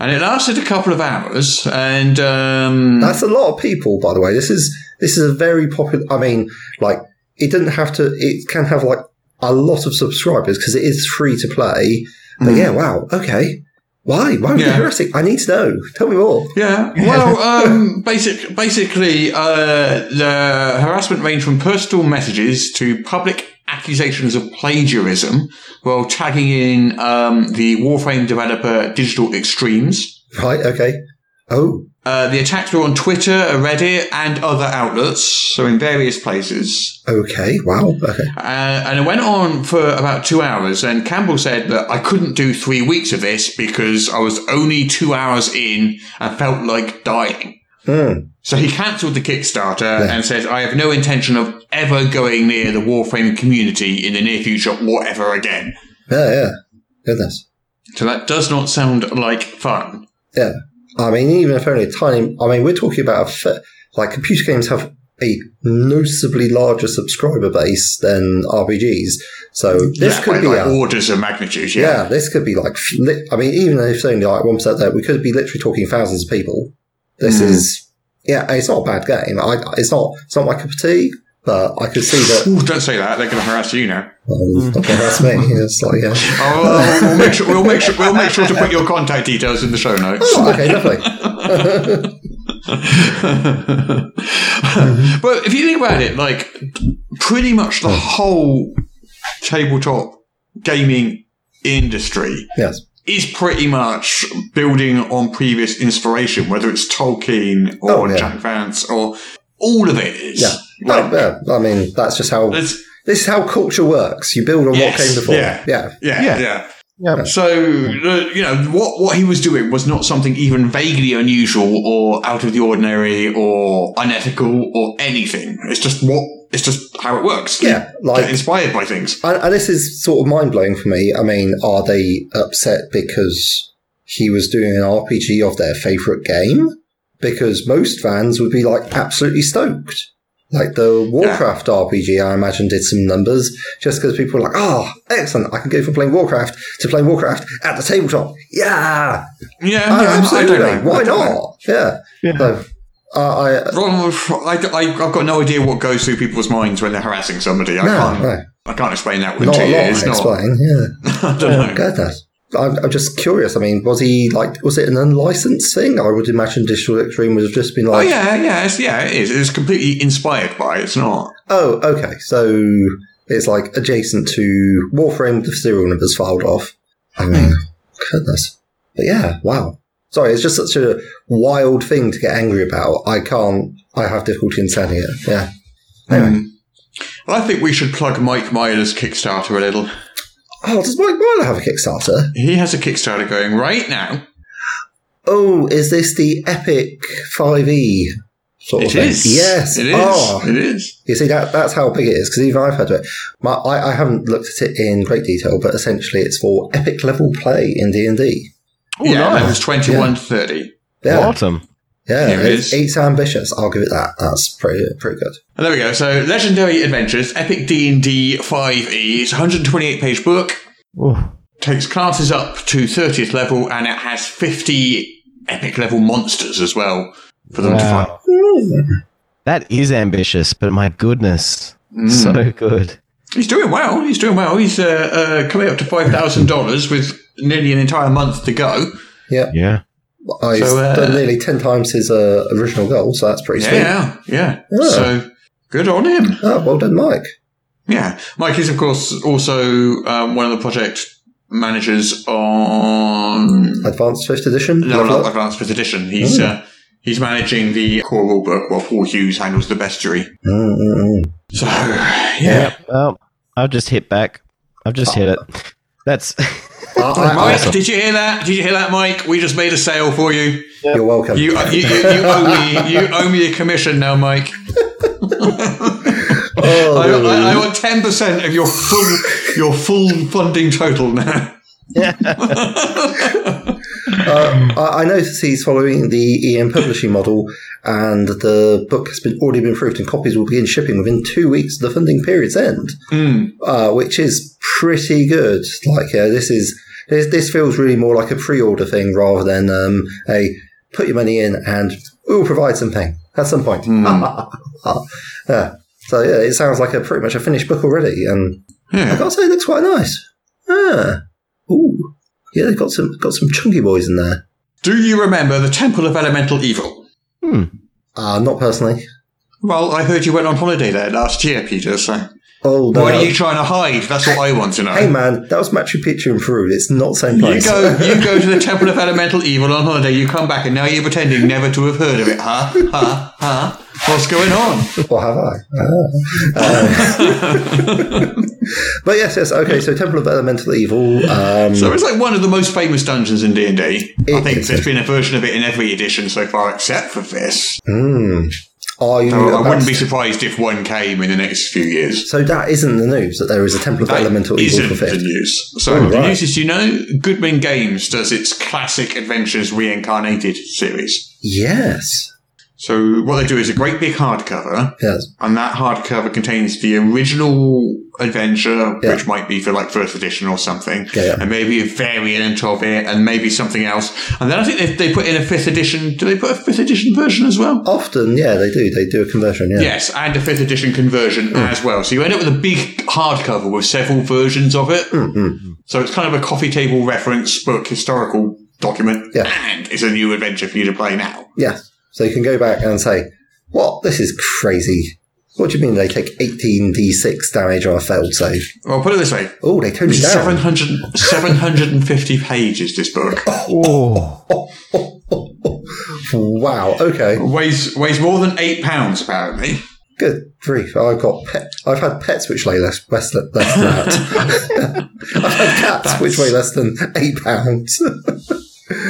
And it lasted a couple of hours, and um, That's a lot of people, by the way. This is this is a very popular. I mean, like it didn't have to. It can have like a lot of subscribers because it is free to play. But yeah, wow, okay. Why? Why are Yeah. harassing? I need to know. Tell me more. Yeah. Well, um, basic, basically, uh, the harassment ranged from personal messages to public accusations of plagiarism while tagging in um, the Warframe developer Digital Extremes. Right, okay. Oh, Uh, the attacks were on Twitter, Reddit, and other outlets, so in various places. okay. Wow. Okay. Uh, and it went on for about two hours. And Campbell said that I couldn't do three weeks of this because I was only two hours in and felt like dying. Hmm. So he cancelled the Kickstarter and says, I have no intention of ever going near the Warframe community in the near future or ever again. Yeah, yeah. Goodness. So that does not sound like fun. Yeah. I mean, even if only a tiny, I mean, we're talking about a, fa- like computer games have a noticeably larger subscriber base than RPGs. So this Yeah, could like, be like a, orders of magnitude, yeah. yeah. this could be like, I mean, even if it's only like 1% there, we could be literally talking thousands of people. This Hmm. is, yeah, it's not a bad game. I, it's not, it's not my cup of tea, but I could see that, Ooh, don't say that. They're going to harass you now. um, okay, that's me. It's like, yeah. Oh, we'll make sure. We'll make sure. We'll make sure to put your contact details in the show notes. Oh, okay, lovely. but if you think about it, like pretty much the whole tabletop gaming industry Yes. Is pretty much building on previous inspiration, whether it's Tolkien or Oh, yeah. Jack Vance or all of it is. Yeah. Like, Oh, yeah. I mean, that's just how, this is how culture works. You build on Yes, what came before. yeah. Yeah. yeah, Yeah. yeah. Yeah. So, uh, you know, what, what he was doing was not something even vaguely unusual or out of the ordinary or unethical or anything. It's just what, it's just how it works. Yeah, like- get inspired by things. And, and this is sort of mind blowing for me. I mean, are they upset because he was doing an RPG of their favourite game? Because most fans would be like absolutely stoked. Like the Warcraft RPG, I imagine, did some numbers just because people were like, oh, excellent, I can go from playing Warcraft to playing Warcraft at the tabletop. Yeah, Yeah, Oh, yeah I absolutely. don't know. Why I don't know. not? Yeah. Yeah. So, uh, I, Well, I, I, I've got no idea what goes through people's minds when they're harassing somebody. I no, can't. no, I can't explain that one not to a you. lot It's to not. explain. Yeah. I don't know. Goodness. I'm, I'm just curious. I mean, was he like, was it an unlicensed thing? I would imagine Digital Extreme would have just been like, Oh yeah, yeah, it's, yeah. It is. It's completely inspired by. it. It's not. oh, okay. So it's like adjacent to Warframe with the serial numbers filed off. I mean, goodness. But yeah, wow. Sorry, it's just such a wild thing to get angry about. I can't, I have difficulty understanding it. Yeah. Anyway. Mm. I think we should plug Mike Myler's Kickstarter a little. Oh, does Mike Myler have a Kickstarter? He has a Kickstarter going right now. Oh, is this the Epic 5e sort of It thing? is. Yes. It is. Oh, It is. You see, that that's how big it is, because even I've heard of it. My, I, I haven't looked at it in great detail, but essentially it's for epic level play in D&D. Oh, yeah, nice. levels 21 to 30. Yeah, Awesome. yeah, Here it it's, is. it's ambitious. I'll give it that. That's pretty pretty good. And there we go. So, Legendary Adventures, Epic D&D 5e. It's a 128 page book. Ooh. Takes classes up to 30th level, and it has 50 epic level monsters as well for them to fight. That is ambitious, but my goodness, so good. He's doing well. He's doing well. He's uh, uh, coming up to $5,000 with nearly an entire month to go. Yeah. Yeah. I've So, uh, done nearly ten times his uh, original goal, so that's pretty sweet. Yeah, yeah. Yeah. So, good on him. Oh, well done, Mike. Yeah, Mike is of course also um, one of the project managers on Advanced Fifth Edition. Level Level Up Up. Advanced Fifth Edition. He's Oh. uh, he's managing the core rulebook while Paul Hughes handles the bestiary. So yeah, Well, I've just hit back. I've just hit it. That's I- I- Mike, Awesome. did you hear that? Did you hear that, Mike? We just made a sale for you. you're welcome. You you, you, you owe me you owe me a commission now, Mike. oh, I, I, I want ten percent of your full your full funding total now. Uh, I I notice he's following the EN publishing model, and the book has been already been approved, and copies will begin shipping within two weeks of the funding period's end, Mm. uh, which is pretty good. Like, uh, this is this, this feels really more like a pre-order thing rather than um, a put your money in and we'll provide something at some point. yeah. So yeah, it sounds like a pretty much a finished book already, and I Yeah. gotta say, it looks quite nice. Ah, ooh, yeah, they've got some got some chunky boys in there. Do you remember the Temple of Elemental Evil? Uh, not personally. Well, I heard you went on holiday there last year, Peter, so. Oh, no. What are you trying to hide? That's what I want to know. Hey man, that was Machu Picchu in Peru. It's not the same You go, you go to the Temple of Elemental Evil on holiday. You come back, and now you're pretending never to have heard of it, huh? Huh? Huh? What's going on? Or have I? Ah. Um, but yes, yes. Okay, so Temple of Elemental Evil. Um, So it's like one of the most famous dungeons in D and D. I think there's been a version of it in every edition so far, except for this. hmm. Are you? So I wouldn't be surprised if one came in the next few years. So that isn't the news that there is a Temple of That Elemental isn't Evil for the news. So Oh, the right. news is, you know, Goodman Games does its classic Adventures Reincarnated series. Yes. So what they do is a great big hardcover, Yes. and that hardcover contains the original adventure, Yeah. which might be for like first edition or something, Yeah, yeah. and maybe a variant of it, and maybe something else. And then I think they, they put in a fifth edition. Do they put a fifth edition version as well? Often, yeah, they do. They do a conversion. Yeah. Yes, and a fifth edition conversion mm. as well. So you end up with a big hardcover with several versions of it. Mm, mm. So it's kind of a coffee table reference book, historical document, Yeah. and it's a new adventure for you to play now. Yeah. So you can go back and say, "What? This is crazy." What do you mean they take 18d6 damage on a failed save? Well, put it this way. Oh, they toned it down. 700, 750 pages, this book. Oh, Wow. Okay. Weighs, weighs more than eight pounds, apparently. Good grief. I've got pet. I've had pets which weigh less, less, less than that. I've had cats which weigh less than eight pounds.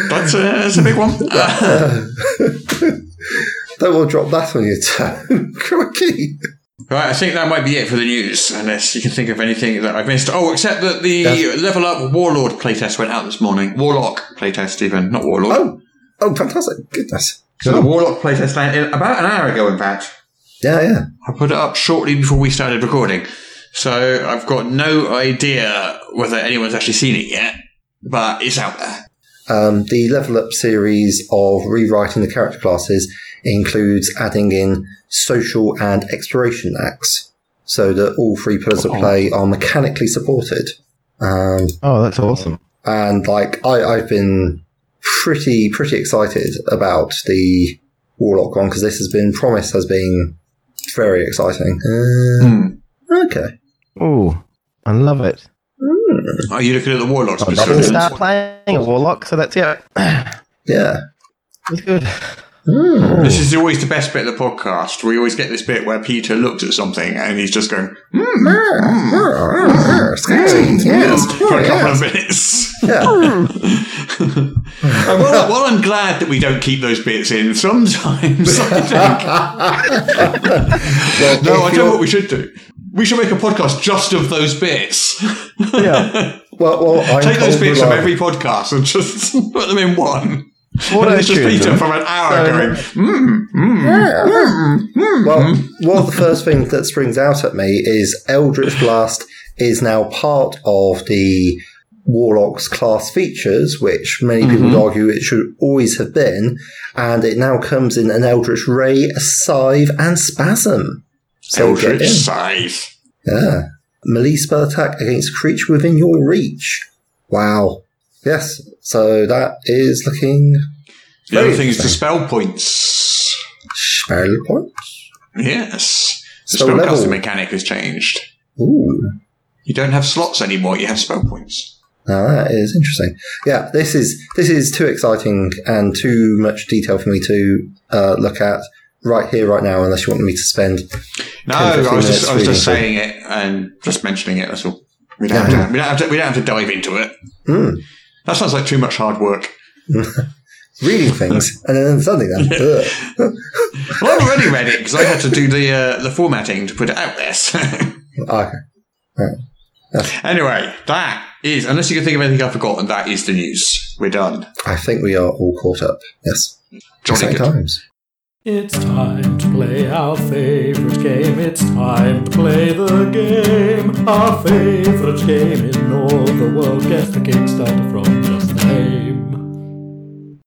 That's a, that's a big one. Uh, Don't want to drop that on your toe. Crikey. right, I think that might be it for the news, unless you can think of anything that I've missed. Oh, except that the Yes. Level Up Warlord playtest went out this morning. Warlock playtest, even, not Warlord. Oh. Oh, fantastic. Goodness. So the Warlock playtest landed about an hour ago, in fact. Yeah, yeah. I put it up shortly before we started recording. So I've got no idea whether anyone's actually seen it yet, but it's out there. Um, the level up series of rewriting the character classes includes adding in social and exploration acts so that all three pillars of play are mechanically supported. Um, oh, that's awesome. and like I, I've been pretty pretty excited about the Warlock one because this has been promised as being very exciting. Uh, Hmm. Okay, Oh, I love it. Are you looking at the Warlock I didn't start playing a warlock, so that's yeah, yeah, it's good. This is always the best bit of the podcast. We always get this bit where Peter looks at something and he's just going, hmm, for a couple of minutes. while, while I'm glad that we don't keep those bits in, sometimes I think, no, I know what we should do. We should make a podcast just of those bits. Yeah. Well, well, Take those bits from every podcast and just put them in one. Auto And it's just Peter them. from an hour So- going, mm mm, mm, mm, mm. Well, one of the first things that springs out at me is Eldritch Blast is now part of the Warlock's class features, which many people would mm-hmm. argue it should always have been, and it now comes in an Eldritch Ray, a Scythe, and Spasm. So get in. Eldritch Scythe. Yeah. Melee spell attack against a creature within your reach. Wow. Yes. So that is looking The other thing is the spell points. spell points. Yes. The Spell spellcasting level. mechanic has changed. Ooh. You don't have slots anymore, you have spell points. Now that is interesting. Yeah, this is this is too exciting and too much detail for me to uh, look at right here, right now. Unless you want me to spend. No, 10, 15 I was just, I was just saying it and just mentioning it, that's all. We don't, have, to, we, don't have to, we don't have to dive into it. Hmm. That sounds like too much hard work. reading things and then suddenly. Ugh. Well, I've already read it because I had to do the uh, the formatting to put it out there. so. okay. anyway, that is, unless you can think of anything I've forgotten, that is the news. We're done. I think we are all caught up. Yes. Exciting good. times. It's time to play our favorite game. It's time to play the game. Our favorite game in all the world. Guess the Kickstarter from just the name.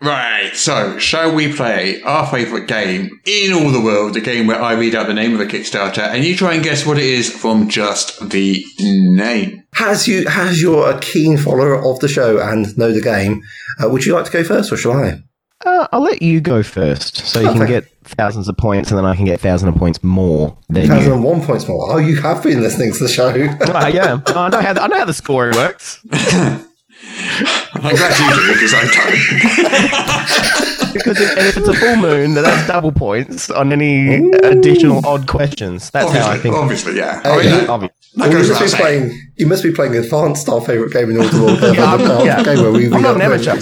Right, so shall we play our favourite game in all the world, the game where I read out the name of a Kickstarter and you try and guess what it is from just the name? Has you, has you're a keen follower of the show and know the game, uh, would you like to go first or shall I? Uh, I'll let you go first, so you can get thousands of points, and then I can get thousands of points more than you. 1001 points more. Oh, you have been listening to the show. Ah, yeah, I know how the, I know how the scoring works. I'm glad you do because I don't. Because if, and if it's a full moon, then that's double points on any additional odd questions. That's how I think. obviously, yeah. Oh, I yeah. that- Obvi- that Well, you, must be saying. playing, you must be playing Advanced, our favourite game in all the world. Yeah, I'm- yeah. game where we, we I'm not an amateur.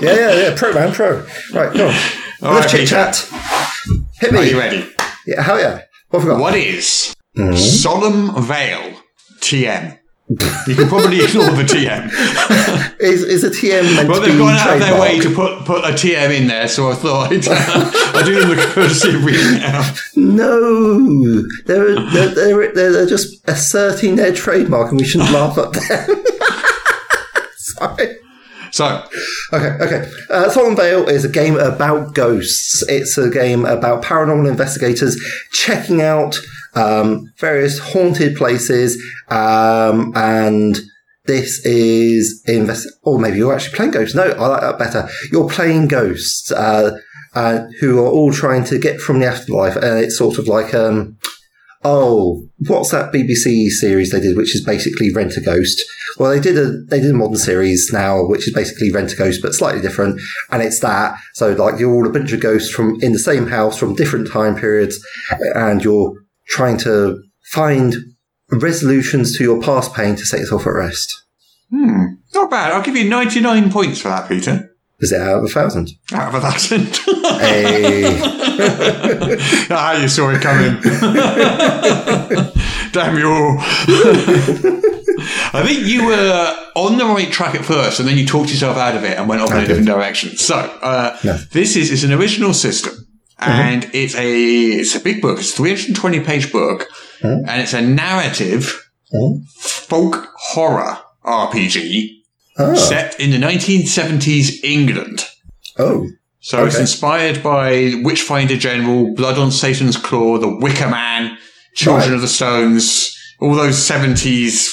Yeah, yeah, yeah. Pro, man, pro. Right, come on. All Let's right, chit chat. Hit me. Are you ready? Yeah, hell yeah. What have we got? What is Mm-hmm. Solemn Veil TM? You can probably ignore the TM. Is, is a TM meant But to they've gone out of their way to put, put a TM in there, so I thought I'd, uh, I'd do them the courtesy of reading it out. No, they're, they're, they're, they're, just asserting their trademark and we shouldn't laugh at them. Sorry. So, Okay, okay. Uh, Solemn Veil is a game about ghosts. It's a game about paranormal investigators checking out um, various haunted places, um, and this is invest. Or maybe you're actually playing ghosts. No, I like that better. You're playing ghosts uh, uh, who are all trying to get from the afterlife, and it's sort of like um, Oh, what's that BBC series they did, which is basically Rent a Ghost? Well, they did a they did a modern series now, which is basically Rent a Ghost, but slightly different. And it's that. So, like, you're all a bunch of ghosts from in the same house from different time periods, and you're trying to find resolutions to your past pain to set yourself at rest. not bad. I'll give you 99 points for that, Peter. Is it out of a thousand? Out of a thousand. Hey. ah, you saw it coming. Damn you all. I think you were on the right track at first, and then you talked yourself out of it and went off in a different direction. So, uh, Yeah. this is, is an original system, and it's a it's a big book. It's a 320 page book, and it's a narrative folk horror RPG Oh. set in the 1970s England. oh. So it's inspired by Witchfinder General, Blood on Satan's Claw, The Wicker Man, Children Right. of the Stones, all those 70s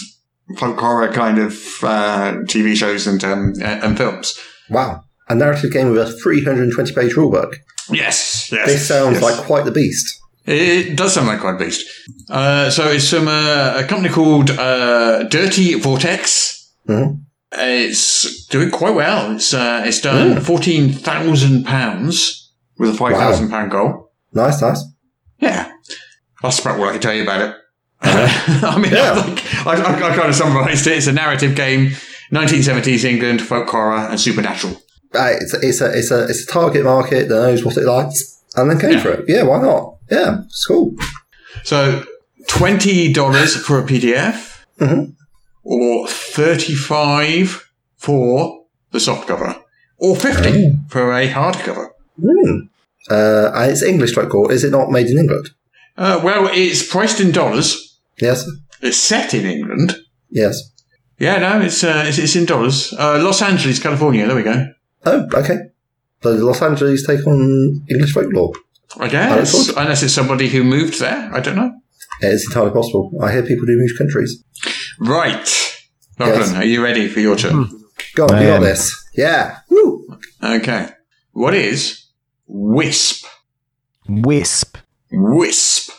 folk horror kind of uh, TV shows and, um, and and films. Wow. A narrative game with a 320 page rulebook. Yes, yes. This sounds yes. like quite the beast. It does sound like quite a beast. Uh, so it's from uh, a company called uh, Dirty Vortex. Mhm. It's doing quite well. It's uh, it's done fourteen thousand pounds with a five thousand pound goal. Nice, nice. Yeah, that's about what I can tell you about it. Uh, I mean, Yeah. like, I, I, I kind of summarised it. It's a narrative game, 1970s England, folk horror, and supernatural. Uh, it's, a, it's, a, it's, a, it's a target market that knows what it likes and then came Yeah. for it. Yeah, why not? Yeah, it's cool. So twenty dollars for a PDF, Mhm. or thirty-five for the softcover, or fifty for a hardcover. Hmm. Uh, and it's English like or is it not made in England? Uh, well, it's priced in dollars. Yes, It's set in England. yes. Yeah, no, it's uh, it's, it's in dollars. Uh, Los Angeles, California. There we go. Oh, okay. So the Los Angeles take on English folklore. I guess, unless it's somebody who moved there. I don't know. Yeah, it's entirely possible. I hear people do move countries. Right, Lachlan, Yes. are you ready for your turn? Go on, I you got this. Yeah. Woo. Okay. What is wisp? Wisp. Wisp.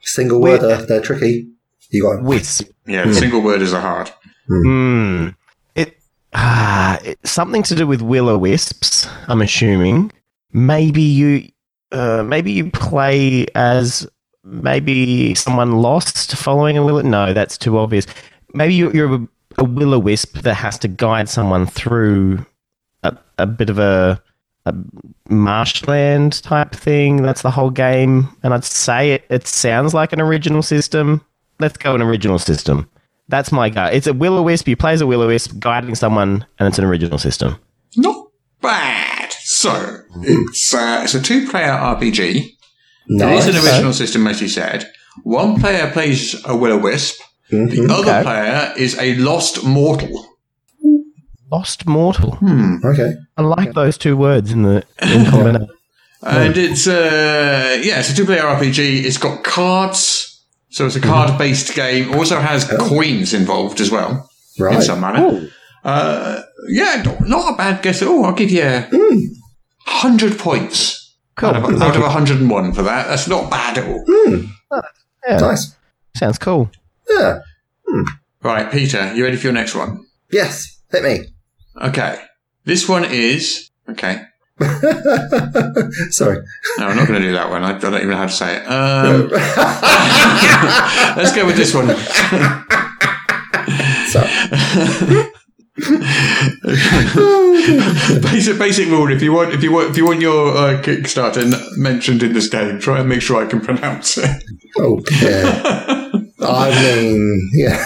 Single Wait. word, uh, they're tricky. You got it. Wisp. Yeah, the single word is a hard. Hmm. Ah, something to do with will o wisps. I'm assuming. Maybe you, uh, maybe you play as maybe someone lost following a will. No, that's too obvious. Maybe you, you're a, a will o wisp that has to guide someone through a, a bit of a, a marshland type thing. That's the whole game. And I'd say it. It sounds like an original system. Let's go an original system. That's my guy. It's a will o wisp. You play as a will o wisp, guiding someone, and it's an original system. Not bad. So it's uh, it's a two-player RPG. Nice. It is an original system, as you said. One player plays a will o wisp. Mhm. The other Okay. player is a lost mortal. Lost Mortal. Hmm. Okay. I like those two words in the in combination. And it's uh yeah, it's a two player RPG. It's got cards, so it's a mm-hmm. card based game. Also has oh. coins involved as well in some manner. Oh. Uh, yeah, not, not a bad guess at all. I'll give you mm. hundred points Cool. out of, mm. out of hundred and one for that. That's not bad at all. Mm. Oh, yeah, Nice. sounds cool. Yeah. Hmm. Right, Peter, you ready for your next one? Yes. Hit me. Okay, this one is okay. Sorry. No, I'm not going to do that one. I, I don't even know how to say it. Um, let's go with this one. Sorry. basic basic rule: if you want, if you want, if you want your uh, Kickstarter n- mentioned in this game, try and make sure I can pronounce it. Okay. I mean, yeah.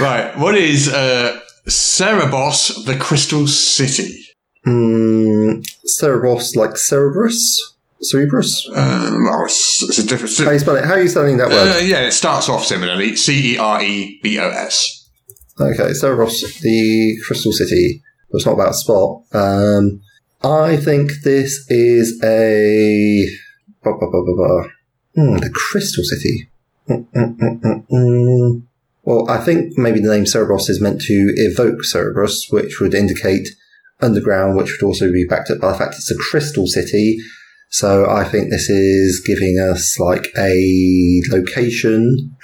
right. What is uh, Cerebos, the Crystal City? mm, Cerebros, like Cerebrus? Cerebrus? Um, oh, it's, it's a different. How you spell it? How are you spelling that Uh, word? yeah, it starts off similarly. C E R E B O S. Okay, Cerebros, the Crystal City. It's not about spot. Um, I think this is a. Ba, ba, ba, ba, ba. Hmm, the Crystal City. Mm, mm, mm. Well, I think maybe the name Cerebros is meant to evoke Cerebrus, which would indicate underground, which would also be backed up by the fact it's a crystal city. So I think this is giving us like a location,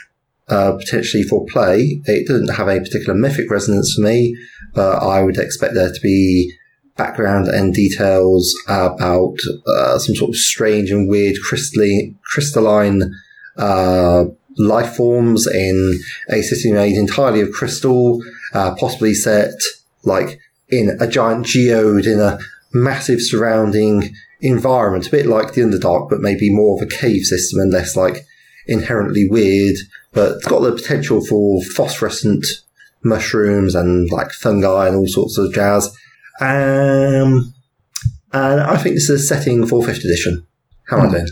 uh, potentially for play. It doesn't have any particular mythic resonance for me, but I would expect there to be background and details about uh, some sort of strange and weird crystalline, crystalline uh, life forms in a city made entirely of crystal, uh, possibly set like in a giant geode in a massive surrounding environment, a bit like the Underdark, but maybe more of a cave system and less like inherently weird. But it's got the potential for phosphorescent mushrooms and like fungi and all sorts of jazz. Um, and I think this is a setting for fifth edition. How am I doing?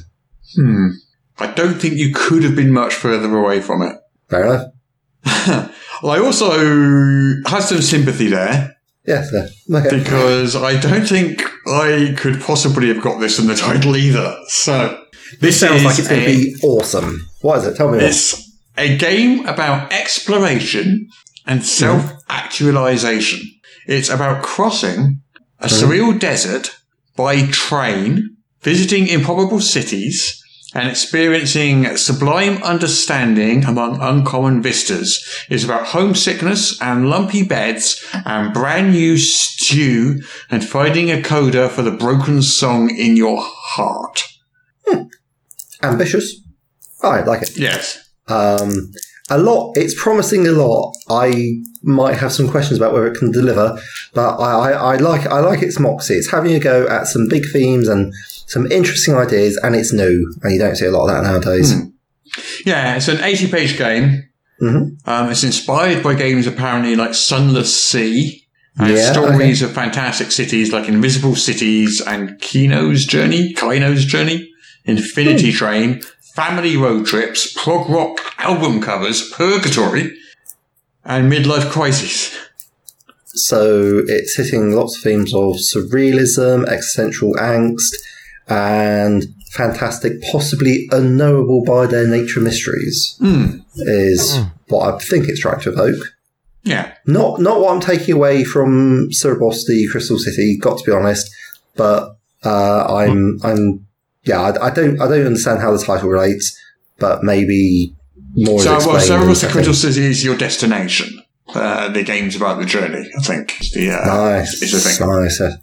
Hmm. I don't think you could have been much further away from it. Fair enough. well, I also had some sympathy there Yes. Yeah, okay. because I don't think I could possibly have got this in the title either. So This sounds like it's going to be awesome. What is it? Tell me more. It's a game about exploration and hmm. self actualization. It's about crossing a hmm. surreal desert by train, visiting improbable cities, and experiencing sublime understanding among uncommon vistas. is about homesickness and lumpy beds and brand new stew and finding a coda for the broken song in your heart. Ambitious. I like it. Yes. Um, a lot. It's promising a lot. I might have some questions about whether it can deliver, but I, I, I like I like its moxie. It's having a go at some big themes and some interesting ideas, and it's new, and you don't see a lot of that nowadays. Yeah, it's an 80 page game. Mhm. Um, it's inspired by games apparently like Sunless Sea and Yeah, stories of fantastic cities like Invisible Cities and Kino's Journey, Kino's Journey, Infinity Hmm. Train, Family Road Trips, Prog Rock album covers, Purgatory, and Midlife Crisis. So it's hitting lots of themes of surrealism, existential angst, and fantastic, possibly unknowable by their nature mysteries. Is what I think it's trying to evoke. Yeah. Not not what I'm taking away from Cerebos, the Crystal City. Got to be honest, but uh, I'm I'm yeah I, I don't I don't understand how the title relates, but maybe more. So, well, explained so what's the setting. Crystal City is your destination. Uh, the game's about the journey, I think. The, uh, Nice, is the thing. nice. uh,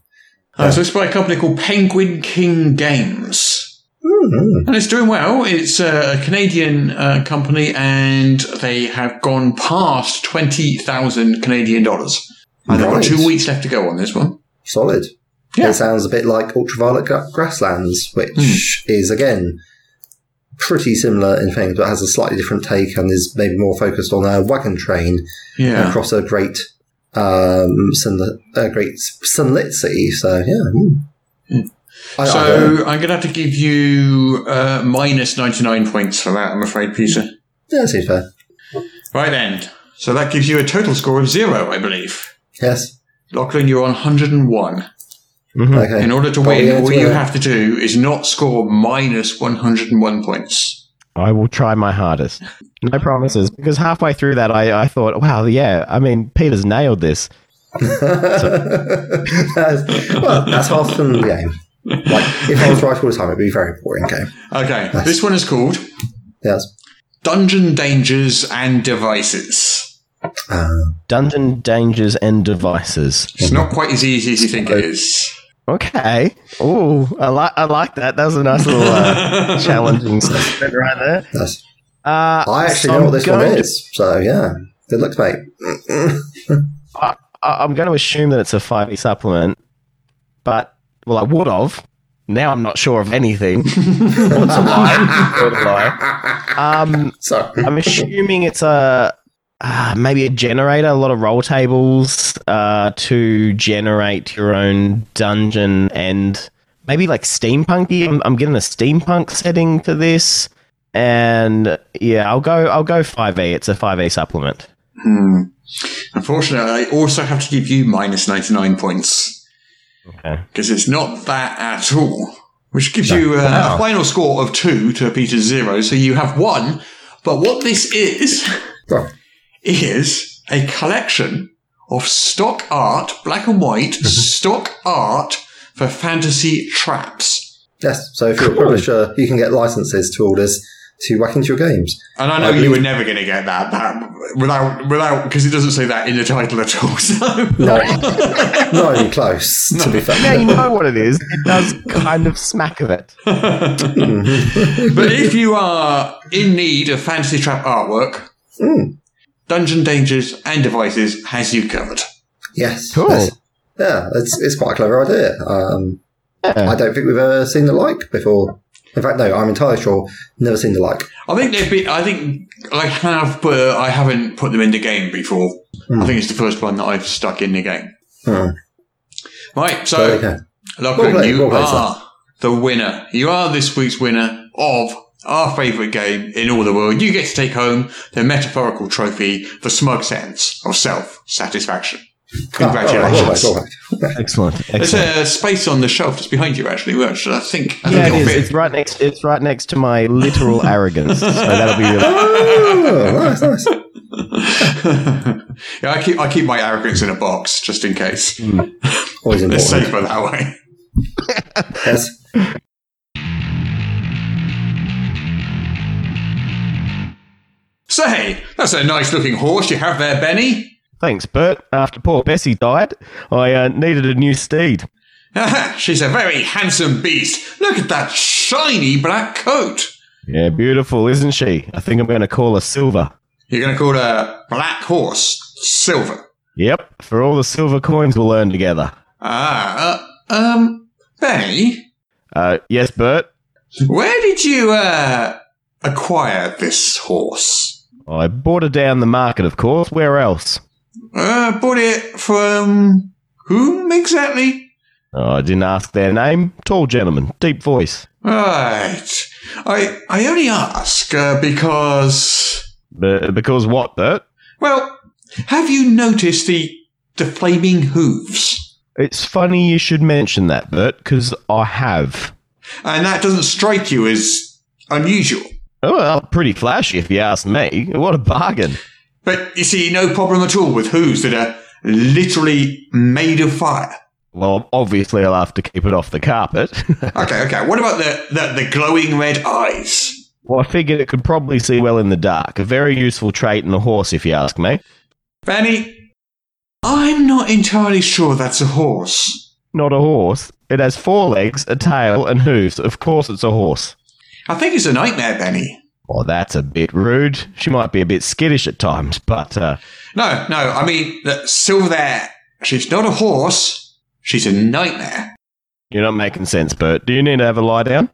Uh, so it's by a company called Penguin King Games. mm, And it's doing well. It's uh, a Canadian uh, company and they have gone past 20,000 Canadian dollars. And they've got two weeks left to go on this one. solid. Yeah. It sounds a bit like Ultraviolet Grasslands, which Hmm. is again pretty similar in things, but has a slightly different take and is maybe more focused on a wagon train Yeah. across a great, um, sunlit, a great sunlit city. So yeah. mm. I, I. So I'm going to have to give you uh, minus 99 points for that, I'm afraid, Peter. yeah, seems fair. Right then. So that gives you a total score of zero, I believe. Yes. Lachlan, you're on 101. Okay. In order to Well, win, yeah, all to you win. have to do is not score minus 101 points. I will try my hardest. No promises, because halfway through that, I, I thought, wow, yeah, I mean, Peter's nailed this. that's, well, that's half the game. Like, if I was right all the time, it'd be a very boring game. Okay, this one is called Yes. Dungeon Dangers and Devices. Uh, Dungeon dangers and devices. It's not quite as easy as you think it is. Okay. Oh, I like I like that. That was a nice little uh, challenging statement right there. that's, Uh, I actually so know what this one going to- is. So, yeah. Good looks, mate. I, I'm going to assume that it's a 5e supplement, but, well, I would have. Now I'm not sure of anything. What's a lie? What's a lie? Um, Sorry. I'm assuming it's a uh, maybe a generator, a lot of roll tables uh, to generate your own dungeon, and maybe like steampunky. I'm, I'm getting a steampunk setting to this, and yeah, I'll go. I'll go five A. It's a five A supplement. Unfortunately, I also have to give you minus 99 points Okay. because it's not that at all, which gives you uh, a final score of two to Peter's zero. So you have one. But what this is. Is a collection of stock art, black and white, mm-hmm. stock art for fantasy traps. Yes. So, if you're a publisher, you can get licenses to all this to whack into your games. And I know I you were never going to get that, that without, without, because it doesn't say that in the title at all. So. Not, not even close, to be fair. Now you know what it is. It does kind of smack of it. But if you are in need of fantasy trap artwork, hmm. Dungeon Dangers and Devices has you covered. Yes. Cool. yes. Yeah, it's, it's quite a clever idea. Um, I don't think we've ever seen the like before. In fact, no, I'm entirely sure never seen the like. I think they've been. I think I have, but I haven't put them in the game before. I think it's the first one that I've stuck in the game. Hmm. Right, So, so okay. Lachlan, Well played, you well played, are the winner. You are this week's winner of our favourite game in all the world. You get to take home the metaphorical trophy, the smug sense of self-satisfaction. Congratulations. Ah, all right, all right. Excellent. There's a space on the shelf that's behind you, actually, which I think, I Yeah, think it it'll is. fit. It's right next. It's right next to my literal arrogance. So that'll be really. Oh, nice, nice. yeah, I keep I keep my arrogance in a box just in case. Always It's safer that way. Yes. Say, that's a nice looking horse you have there, Benny. Thanks, Bert. After poor Bessie died, I uh, needed a new steed. She's a very handsome beast. Look at that shiny black coat. Yeah, beautiful, isn't she? I think I'm going to call her Silver. You're going to call her Black Horse Silver. Yep, for all the silver coins we'll earn together. Ah, uh, um, Benny, Uh, yes, Bert. where did you uh acquire this horse? I bought it down the market, of course. Where else? Uh, bought it from whom exactly? Oh, I didn't ask their name. Tall gentleman, deep voice. Right. I I only ask uh, because Be- because what, Bert? well, have you noticed the the flaming hooves? It's funny you should mention that, Bert, because I have. And that doesn't strike you as unusual. Oh, well, pretty flashy if you ask me. What a bargain. But you see, no problem at all with hooves that are literally made of fire. Well, obviously I'll have to keep it off the carpet. Okay, okay. What about the, the, the glowing red eyes? well, I figured it could probably see well in the dark. A very useful trait in a horse, if you ask me. Fanny, I'm not entirely sure that's a horse. Not a horse. It has four legs, a tail, and hooves. Of course it's a horse. I think it's a nightmare, Benny. Well, that's a bit rude. She might be a bit skittish at times, but uh, No, no, I mean, that Silver there, she's not a horse, she's a nightmare. you're not making sense, Bert. Do you need to have a lie down?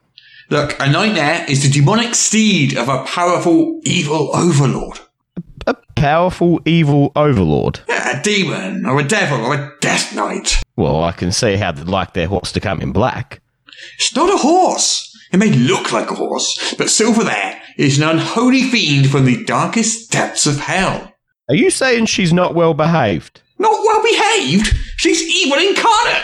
Look, a nightmare is the demonic steed of a powerful, evil overlord. A powerful, evil overlord. Yeah, a demon, or a devil, or a death knight. Well, I can see how they'd like their horse to come in black. It's not a horse. It may look like a horse, but Silver there is an unholy fiend from the darkest depths of hell. Are you saying she's not well behaved? Not well behaved. She's evil incarnate.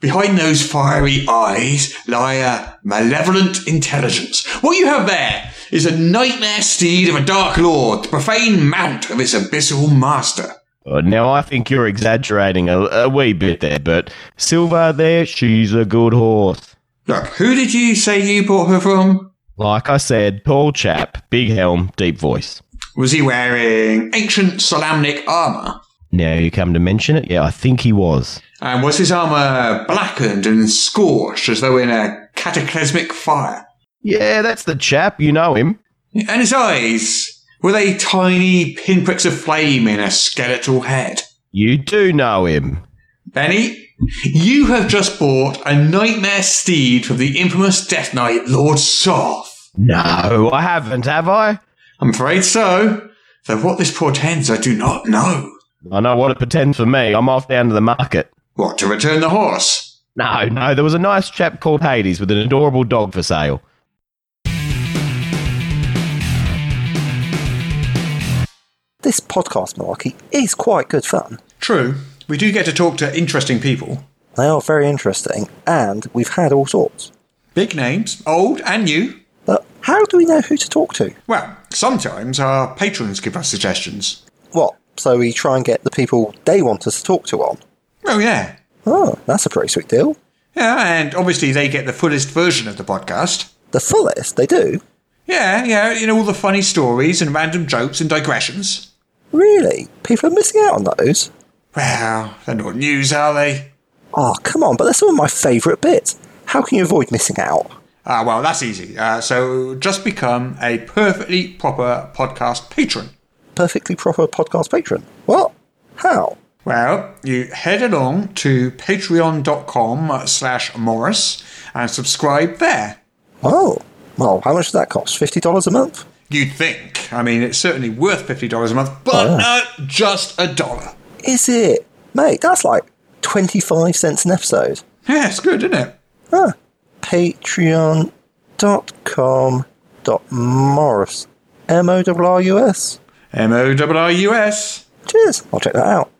Behind those fiery eyes lie a malevolent intelligence. What you have there is a nightmare steed of a dark lord, the profane mount of its abyssal master. Uh, now, I think you're exaggerating a, a wee bit there, but Silver there, she's a good horse. Look, who did you say you bought her from? Like I said, tall chap, big helm, deep voice. Was he wearing ancient Solamnic armour? Now you come to mention it, yeah, I think he was. And was his armour blackened and scorched as though in a cataclysmic fire? Yeah, that's the chap, you know him. And his eyes, were they tiny pinpricks of flame in a skeletal head? You do know him. Benny, you have just bought a nightmare steed from the infamous Death Knight, Lord Soth. No, I haven't, have I? I'm afraid so. Though what this portends, I do not know. I know what it pretends for me. I'm off down to the market. What, to return the horse? No, no, there was a nice chap called Hades with an adorable dog for sale. This podcast malarkey is quite good fun. True. We do get to talk to interesting people. They are very interesting, and we've had all sorts. Big names, old and new. But how do we know who to talk to? Well, sometimes our patrons give us suggestions. What? So we try and get the people they want us to talk to on? Oh, yeah. Oh, that's a pretty sweet deal. Yeah, and obviously they get the fullest version of the podcast. The fullest, they do. Yeah, yeah, you know, all the funny stories and random jokes and digressions. Really? People are missing out on those? Well, they're not news, are they? Oh, come on, but they're some of my favourite bits. How can you avoid missing out? Ah, well, that's easy. Uh, so just become a perfectly proper podcast patron. Perfectly proper podcast patron. What? How? Well, you head along to patreon.com slash Morrus and subscribe there. Oh, well, how much does that cost? $50 a month? You'd think. I mean, it's certainly worth $50 a month, but Oh, no, just a dollar. Is it? Mate, that's like 25 cents an episode. Yeah, it's good, isn't it? Ah. Huh. Patreon.com dot Morrus. M-O-R-R-U-S. M-O-R-R-U-S. Cheers. I'll check that out.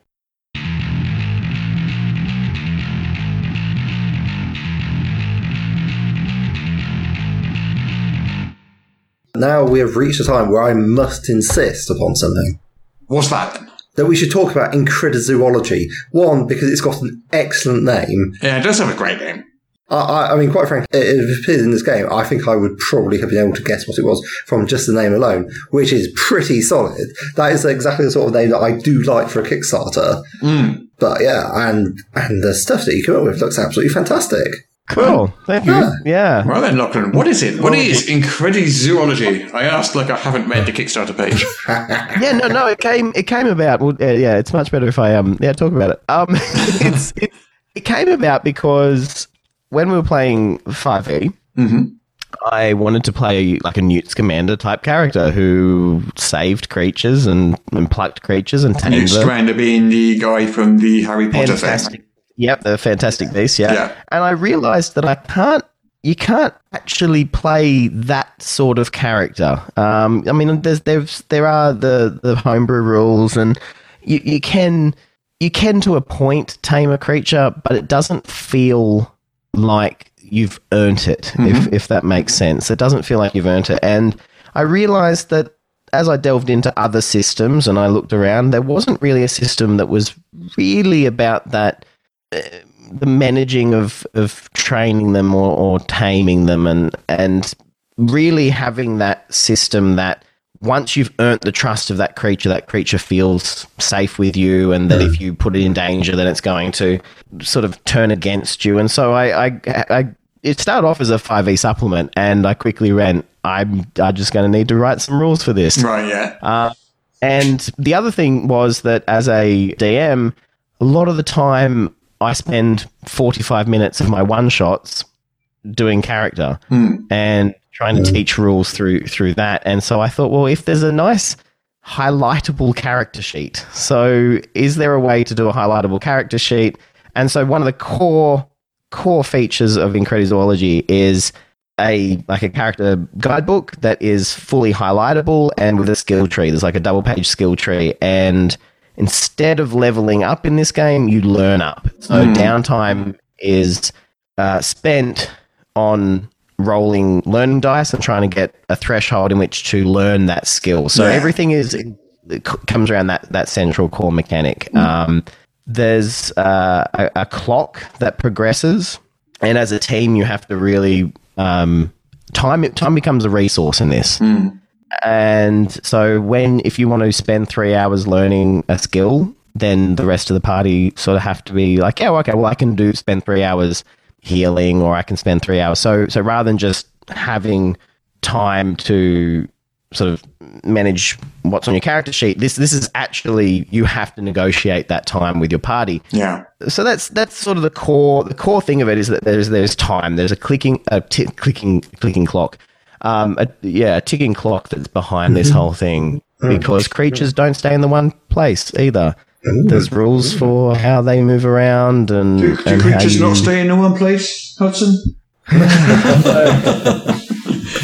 Now we have reached a time where I must insist upon something. What's that then? That we should talk about Incredizoology. One, because it's got an excellent name. Yeah, it does have a great name. I, I, I mean, quite frankly, if it appeared in this game, I think I would probably have been able to guess what it was from just the name alone, which is pretty solid. That is exactly the sort of name that I do like for a Kickstarter. Hmm. But yeah, and and the stuff that you come up with looks absolutely fantastic. Cool. Thank you. Yeah. Yeah. Well then, Lachlan, what is it? What is Incredizoology? I asked like I haven't read the Kickstarter page. Yeah, no, no, it came, it came about. Well, uh, yeah, it's much better if I um, yeah, talk about it. Um, it's it, it came about because when we were playing Five E, I wanted to play like a Newt Scamander type character who saved creatures and, and plucked creatures and tamed Newt them. Scamander being the guy from the Harry Potter Fantastic. thing. Yep, the Fantastic Beast. Yeah. Yeah. and I realized that I can't. You can't actually play that sort of character. Um, I mean, there's there's there are the the homebrew rules, and you you can you can to a point tame a creature, but it doesn't feel like you've earned it. If if that makes sense, it doesn't feel like you've earned it. And I realized that as I delved into other systems and I looked around, there wasn't really a system that was really about that the managing of of training them or, or taming them and and really having that system that once you've earned the trust of that creature, that creature feels safe with you, and that if you put it in danger, then it's going to sort of turn against you. And so I, I, I it started off as a five E supplement, and I quickly ran. I'm, I'm just going to need to write some rules for this. Right, yeah. Uh, and the other thing was that as a DM, a lot of the time I spend 45 minutes of my one shots doing character hmm. and trying to hmm. teach rules through through that. And so I thought, well, if there's a nice highlightable character sheet, so is there a way to do a highlightable character sheet? And so one of the core core features of Incredizoology is a like a character guidebook that is fully highlightable and with a skill tree. There's like a double page skill tree, and instead of leveling up in this game, you learn up. So downtime is uh, spent on rolling learning dice and trying to get a threshold in which to learn that skill. So Yeah. everything is it comes around that that central core mechanic. Um, there's uh, a, a clock that progresses, and as a team, you have to really um, time. Time becomes a resource in this. And so, when if you want to spend three hours learning a skill, then the rest of the party sort of have to be like, yeah, okay, well, I can do spend three hours healing, or I can spend three hours. So, so rather than just having time to sort of manage what's on your character sheet, this this is actually you have to negotiate that time with your party Yeah. so that's that's sort of the core the core thing of it is that there's there's time there's a clicking a t- clicking clicking clock um a, yeah a ticking clock that's behind this whole thing because creatures don't stay in the one place either there's rules for how they move around and, Do, do and how creatures you, not stay in the one place, Hudson?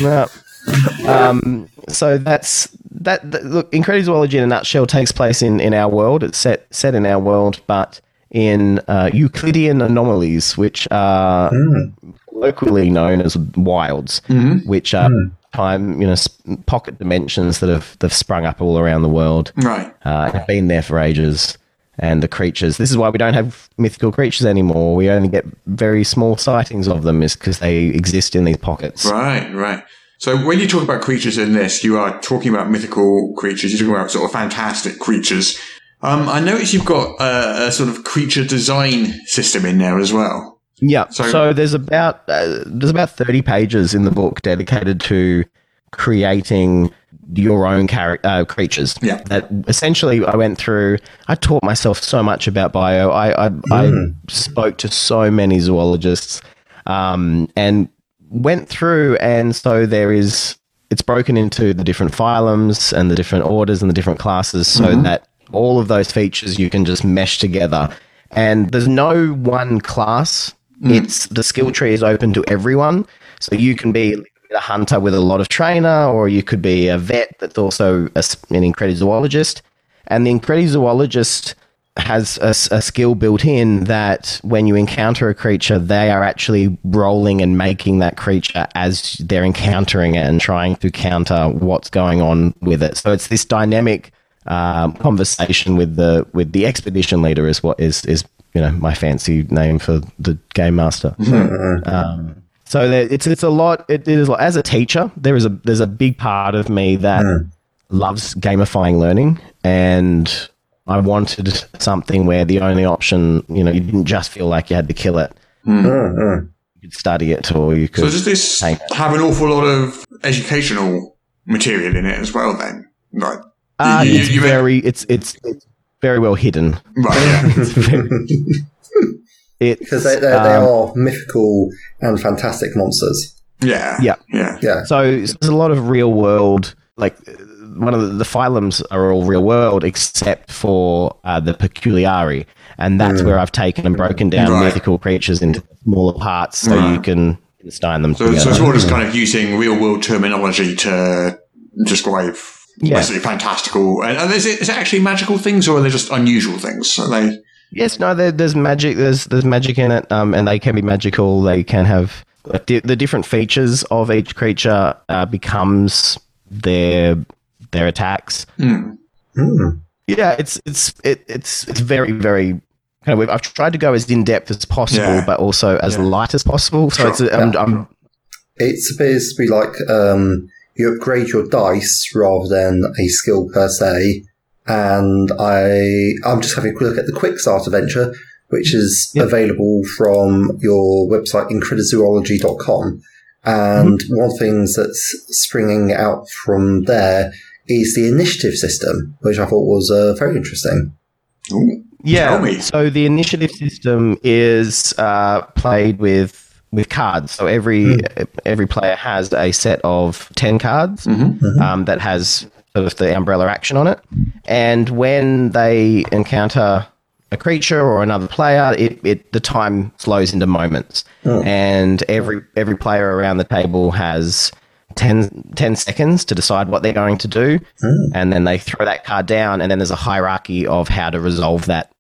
No. Um, so that's that, that. Look, Incredizoology in a nutshell takes place in, in our world. It's set set in our world, but in uh, Euclidean anomalies, which are locally known as wilds, which are time you know pocket dimensions that have that have sprung up all around the world. Right. Uh, have been there for ages. And the creatures. This is why we don't have mythical creatures anymore. We only get very small sightings of them, is because they exist in these pockets. Right, right. So when you talk about creatures in this, you are talking about mythical creatures. You're talking about sort of fantastic creatures. Um, I notice you've got a, a sort of creature design system in there as well. Yeah. So- So, there's about uh, there's about thirty pages in the book dedicated to creating your own char- uh, creatures. Yeah. That essentially I went through. I taught myself so much about bio. I I, I spoke to so many zoologists, um, and went through. And so there is. It's broken into the different phylums and the different orders and the different classes, so that all of those features you can just mesh together. And there's no one class it's the skill tree is open to everyone, so you can be a hunter with a lot of trainer, or you could be a vet that's also a, an incredizoologist. And the incredizoologist has a skill built in that when you encounter a creature, they are actually rolling and making that creature as they're encountering it and trying to counter what's going on with it. So it's this dynamic um, conversation with the with the expedition leader is what is is you know my fancy name for the game master. um, so there, it's it's a lot. It, it is as a teacher. There is a there's a big part of me that loves gamifying learning, and I wanted something where the only option you know you didn't just feel like you had to kill it. You could study it, or you could. So could. does this have an awful lot of educational material in it as well then? Right. Uh, you- it's you meant- very it's it's it's very well hidden. Right, yeah. Very, because they, they, they um, are mythical and fantastic monsters. yeah. Yeah. Yeah. Yeah. So there's a lot of real world, like one of the, the phylums are all real world except for uh, the peculiari, and that's where I've taken and broken down Right. mythical creatures into smaller parts so you can stein them So, together. so it's more just kind of using real world terminology to describe Yeah. basically fantastical. And, and is, it, is it actually magical things or are they just unusual things? Are they? Yes, no, there, there's magic. There's there's magic in it, um, and they can be magical. They can have like, di- the different features of each creature uh, becomes their their attacks. Yeah, it's it's it, it's it's very very kind of. I've tried to go as in depth as possible, Yeah. but also as Yeah. light as possible. So Sure. it's I'm, Yeah. I'm It appears to be like um, you upgrade your dice rather than a skill per se. And I, I'm just having a quick look at the Quick Start adventure, which is Yeah. available from your website, incredizoology.com. And one of the things that's springing out from there is the initiative system, which I thought was uh, very interesting. Ooh. Yeah. Tell me. So the initiative system is uh, played with with cards. So every every player has a set of ten cards um, that has sort of the umbrella action on it, and when they encounter a creature or another player, it, it the time slows into moments, and every every player around the table has 10, 10 seconds to decide what they're going to do, and then they throw that card down, and then there's a hierarchy of how to resolve that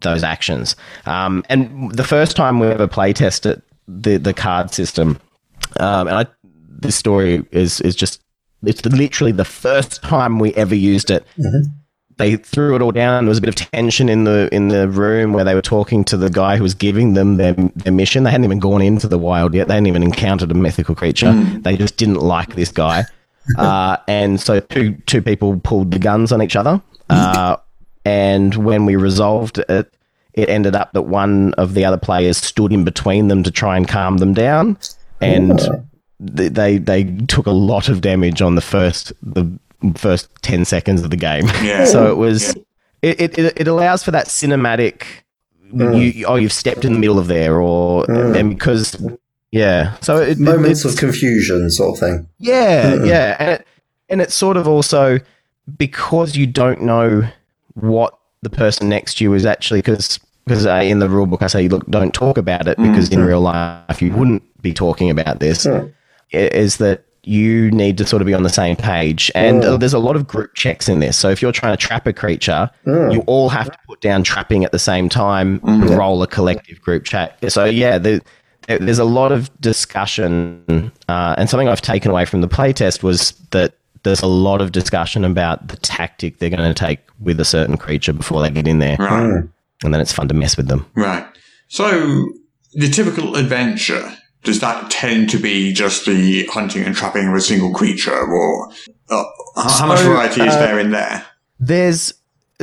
those actions. Um, and the first time we ever play tested the the card system, um, and I, this story is is just it's literally the first time we ever used it. They threw it all down. There was a bit of tension in the in the room where they were talking to the guy who was giving them their, their mission. They hadn't even gone into the wild yet. They hadn't even encountered a mythical creature. They just didn't like this guy, uh, and so two two people pulled the guns on each other. Uh, and when we resolved it, it ended up that one of the other players stood in between them to try and calm them down, and th- they they took a lot of damage on the first the first ten seconds of the game. Yeah. so it was it, it it it allows for that cinematic. You, oh, you've stepped in the middle of there, or and because yeah, so it, it- Moments it's- of confusion, sort of thing. yeah, Mm. yeah, and it, and it's sort of also because you don't know what the person next to you is actually because because uh, in the rule book I say look don't talk about it because in real life you wouldn't be talking about this. Is that you need to sort of be on the same page. And uh, there's a lot of group checks in this. So if you're trying to trap a creature you all have to put down trapping at the same time and roll a collective group check. so yeah the, there's a lot of discussion, uh, and something I've taken away from the playtest was that there's a lot of discussion about the tactic they're going to take with a certain creature before they get in there, Right. and then it's fun to mess with them. Right. So, the typical adventure, does that tend to be just the hunting and trapping of a single creature, or uh, how, how much So, variety is uh, there in there? There's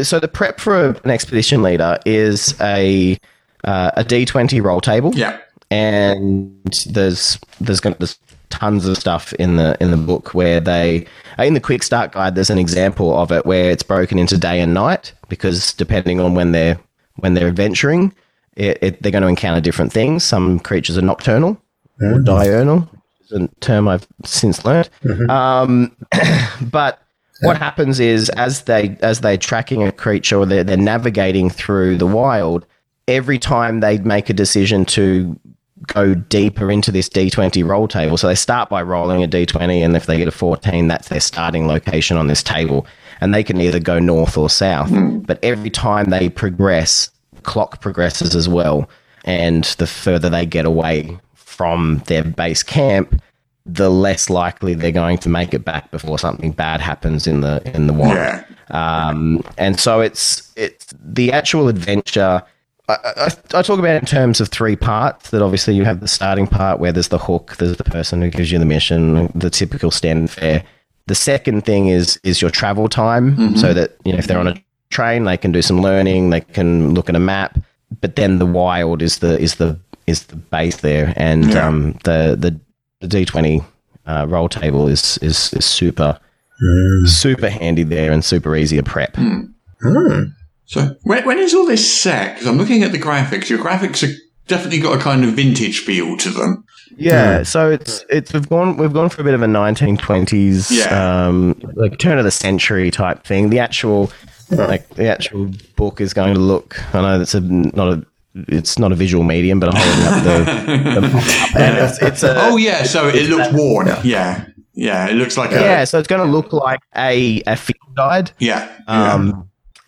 so the prep for an expedition leader is a uh, a D20 roll table. Yeah. and there's there's going there's tons of stuff in the in the book where they in the quick start guide there's an example of it where it's broken into day and night because depending on when they're when they're adventuring it, it, they're going to encounter different things. Some creatures are nocturnal or diurnal. Which is a term I've since learned. Um, but what happens is as they as they're tracking a creature or they're, they're navigating through the wild every time they make a decision to go deeper into this d20 roll table so they start by rolling a d20 and if they get a 14 that's their starting location on this table and they can either go north or south but every time they progress clock progresses as well and the further they get away from their base camp the less likely they're going to make it back before something bad happens in the in the wild. Yeah. Um, and so it's it's the actual adventure. I, I, I talk about it in terms of three parts. That obviously you have the starting part where there's the hook, there's the person who gives you the mission, the typical standard fare. The second thing is is your travel time, so that you know if they're on a train, they can do some learning, they can look at a map. But then the wild is the is the is the base there, and Yeah. um, the the the D twenty uh, roll table is is, is super super handy there and super easy to prep. So, when, when is all this set? Because I'm looking at the graphics. Your graphics have definitely got a kind of vintage feel to them. Yeah, so it's it's we've gone we've gone for a bit of a 1920s Yeah. um like turn of the century type thing. The actual like the actual book is going to look. I know that's a not a it's not a visual medium, but I'm holding up the, the and it's, it's a Oh, yeah, so it looks worn. Yeah. yeah. it looks like a. yeah. So it's going to look like a a field guide. Yeah. yeah.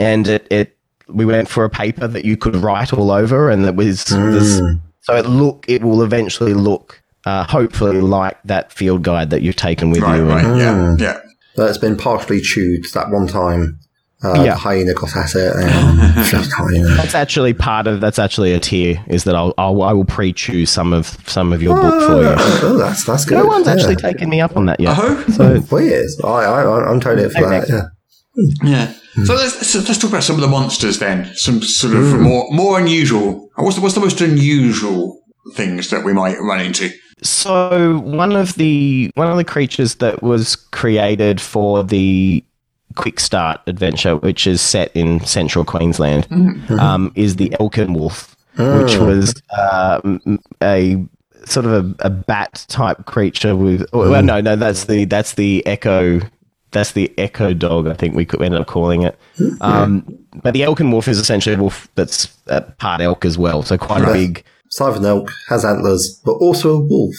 And it, it we went for a paper that you could write all over, and that was, was so it look it will eventually look uh, hopefully like that field guide that you've taken with right, you. right. And, Yeah. Yeah. But it's been partially chewed that one time. Uh, Yeah. Hyena got at it and hyena. that's actually part of that's actually a tier is that I'll, I'll I will pre-choose some of some of your book for you. Oh, that's that's good. No one's actually yeah. taken me up on that yet. Oh, So Weird. I, I, I'm totally up for that. Yeah. Yeah. So let's, so let's talk about some of the monsters then. Some sort of more more unusual. What's the, what's the most unusual things that we might run into? So one of the one of the creatures that was created for the quick start adventure, which is set in central Queensland, um, is the Elkin Wolf, which was um, a sort of a, a bat type creature with. oh, Well, no, no, that's the that's the Echo that's the echo dog. I think we could end up calling it. Um, but the elk and wolf is essentially a wolf that's uh, part elk as well, so quite a big, Sliven elk has antlers, but also a wolf.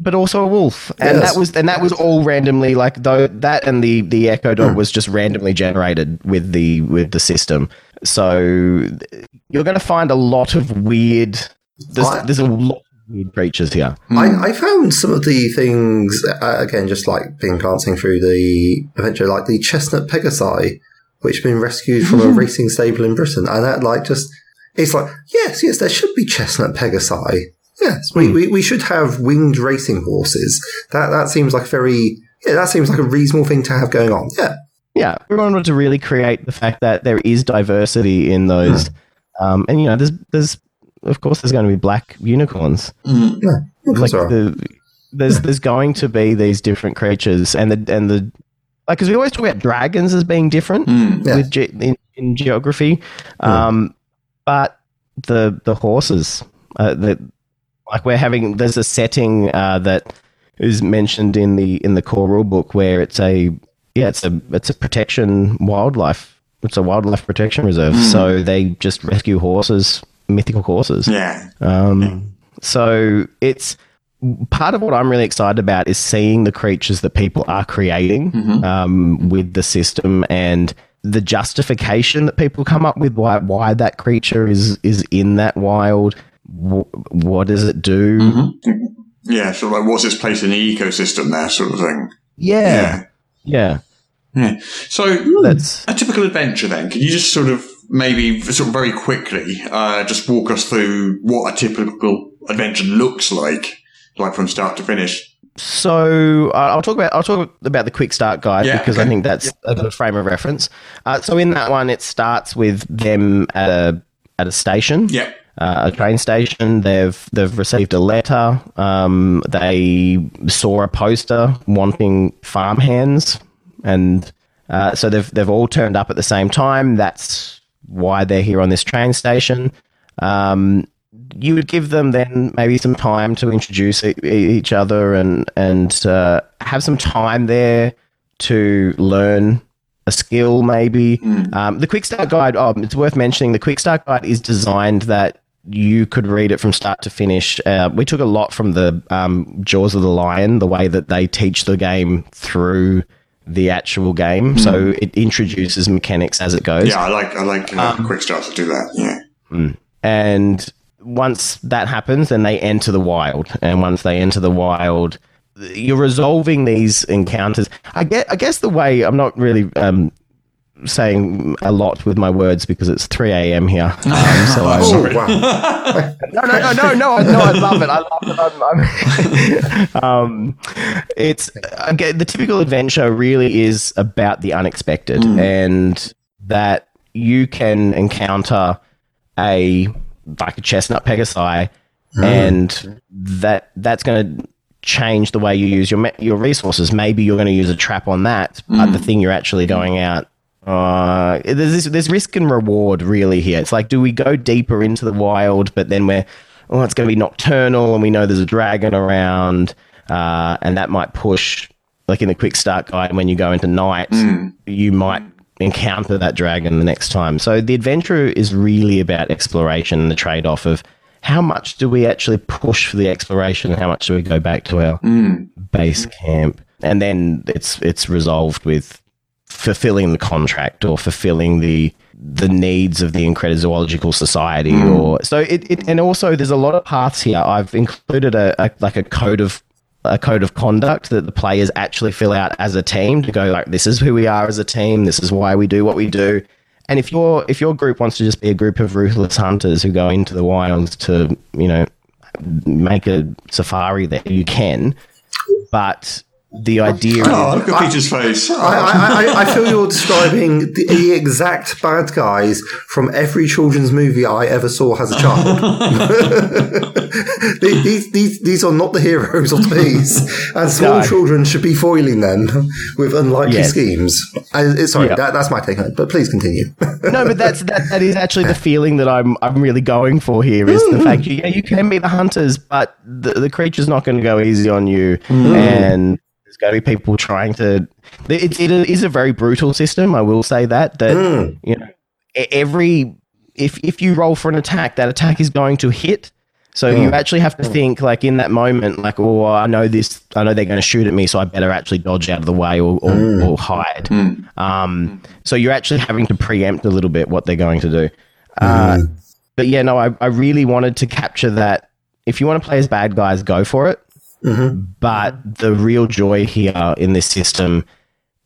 but also a wolf. And Yes. that was and that was all randomly like though that and the the echo dog was just randomly generated with the with the system. So you're going to find a lot of weird. There's, I- there's a lot weird creatures here. I, I found some of the things uh, again, just like being glancing through the adventure, like the chestnut pegasi, which have been rescued from a racing stable in Britain, and that like just it's like yes, yes, there should be chestnut pegasi. Yes, we, we, we should have winged racing horses. That that seems like very yeah, that seems like a reasonable thing to have going on. Yeah, Yeah, we wanted to really create the fact that there is diversity in those, um, and you know, there's there's of course there's going to be black unicorns. of course Like there the, there's there's going to be these different creatures, and the and the like because we always talk about dragons as being different Mm. Yeah. with ge- in, in geography, um, but the the horses uh, that like we're having there's a setting uh, that is mentioned in the in the core rule book where it's a yeah it's a it's a protection wildlife. It's a wildlife protection reserve. So they just rescue horses mythical horses Yeah. um, so it's part of what I'm really excited about is seeing the creatures that people are creating um, with the system and the justification that people come up with why why that creature is is in that wild. Wh- what does it do? Yeah. So like, what's its place in the ecosystem there, sort of thing. Yeah, yeah, Yeah. So that's a typical adventure then. Can you just sort of maybe sort of very quickly uh, just walk us through what a typical adventure looks like, like from start to finish? So uh, I'll talk about I'll talk about the quick start guide Yeah, because okay. I think that's a good frame of reference. Uh, so in that one, it starts with them at a at a station. Yep. uh, a train station. They've they've received a letter. Um, they saw a poster wanting farmhands, and uh, so they've they've all turned up at the same time. That's why they're here on this train station. Um, you would give them then maybe some time to introduce e- each other and and uh, have some time there to learn a skill maybe. Um, the quick start guide, oh, it's worth mentioning the quick start guide is designed that you could read it from start to finish. Uh, we took a lot from the um, Jaws of the Lion, the way that they teach the game through the actual game. So it introduces mechanics as it goes. Yeah, I like I like uh, quick starts to do that. Yeah. And once that happens, then they enter the wild. And once they enter the wild, you're resolving these encounters. I get. I guess the way I'm not really um, saying a lot with my words because it's 3 a.m. here. Um, so I, Oh wow! no, no, no, no, no, I, no, I love it. I love it. I'm, I'm um, it's again, the typical adventure really is about the unexpected, and that you can encounter a like a chestnut pegasi, and that that's going to change the way you use your your resources. Maybe you're going to use a trap on that, but the thing you're actually going out uh, there's this, there's risk and reward really here. It's like, do we go deeper into the wild, but then we're, oh, it's going to be nocturnal, and we know there's a dragon around, uh, and that might push, like in the quick start guide, when you go into night, you might encounter that dragon the next time. So the adventure is really about exploration and the trade off of how much do we actually push for the exploration, and how much do we go back to our base camp, and then it's it's resolved with fulfilling the contract or fulfilling the the needs of the Incredizoological Society hmm. or so it, it and also there's a lot of paths here. I've included a, a like a code of a code of conduct that the players actually fill out as a team to go like this is who we are as a team, this is why we do what we do. And if your if your group wants to just be a group of ruthless hunters who go into the wilds to, you know, make a safari there, you can. But the oh, idea Oh, look at Peter's face. I, I, I, I feel you're describing the, the exact bad guys from every children's movie I ever saw as a child. these, these, these, these are not the heroes of these. and small No. children should be foiling them with unlikely Yes. schemes. I, uh, sorry, Yeah. that, that's my take on it, but please continue. no, but that's that. That is actually the feeling that I'm I'm really going for here. Is the hmm. fact you yeah you can be the hunters, but the, the creature's not going to go easy on you, hmm. and There's going to be people trying to. It, it is a very brutal system. I will say that that Mm. you know every if if you roll for an attack, that attack is going to hit. So you actually have to think like in that moment, like, oh, I know this, I know they're going to shoot at me, so I better actually dodge out of the way or, or, or hide. Um, so you're actually having to preempt a little bit what they're going to do. Uh, but yeah, no, I, I really wanted to capture that. If you want to play as bad guys, go for it. Mm-hmm. But the real joy here in this system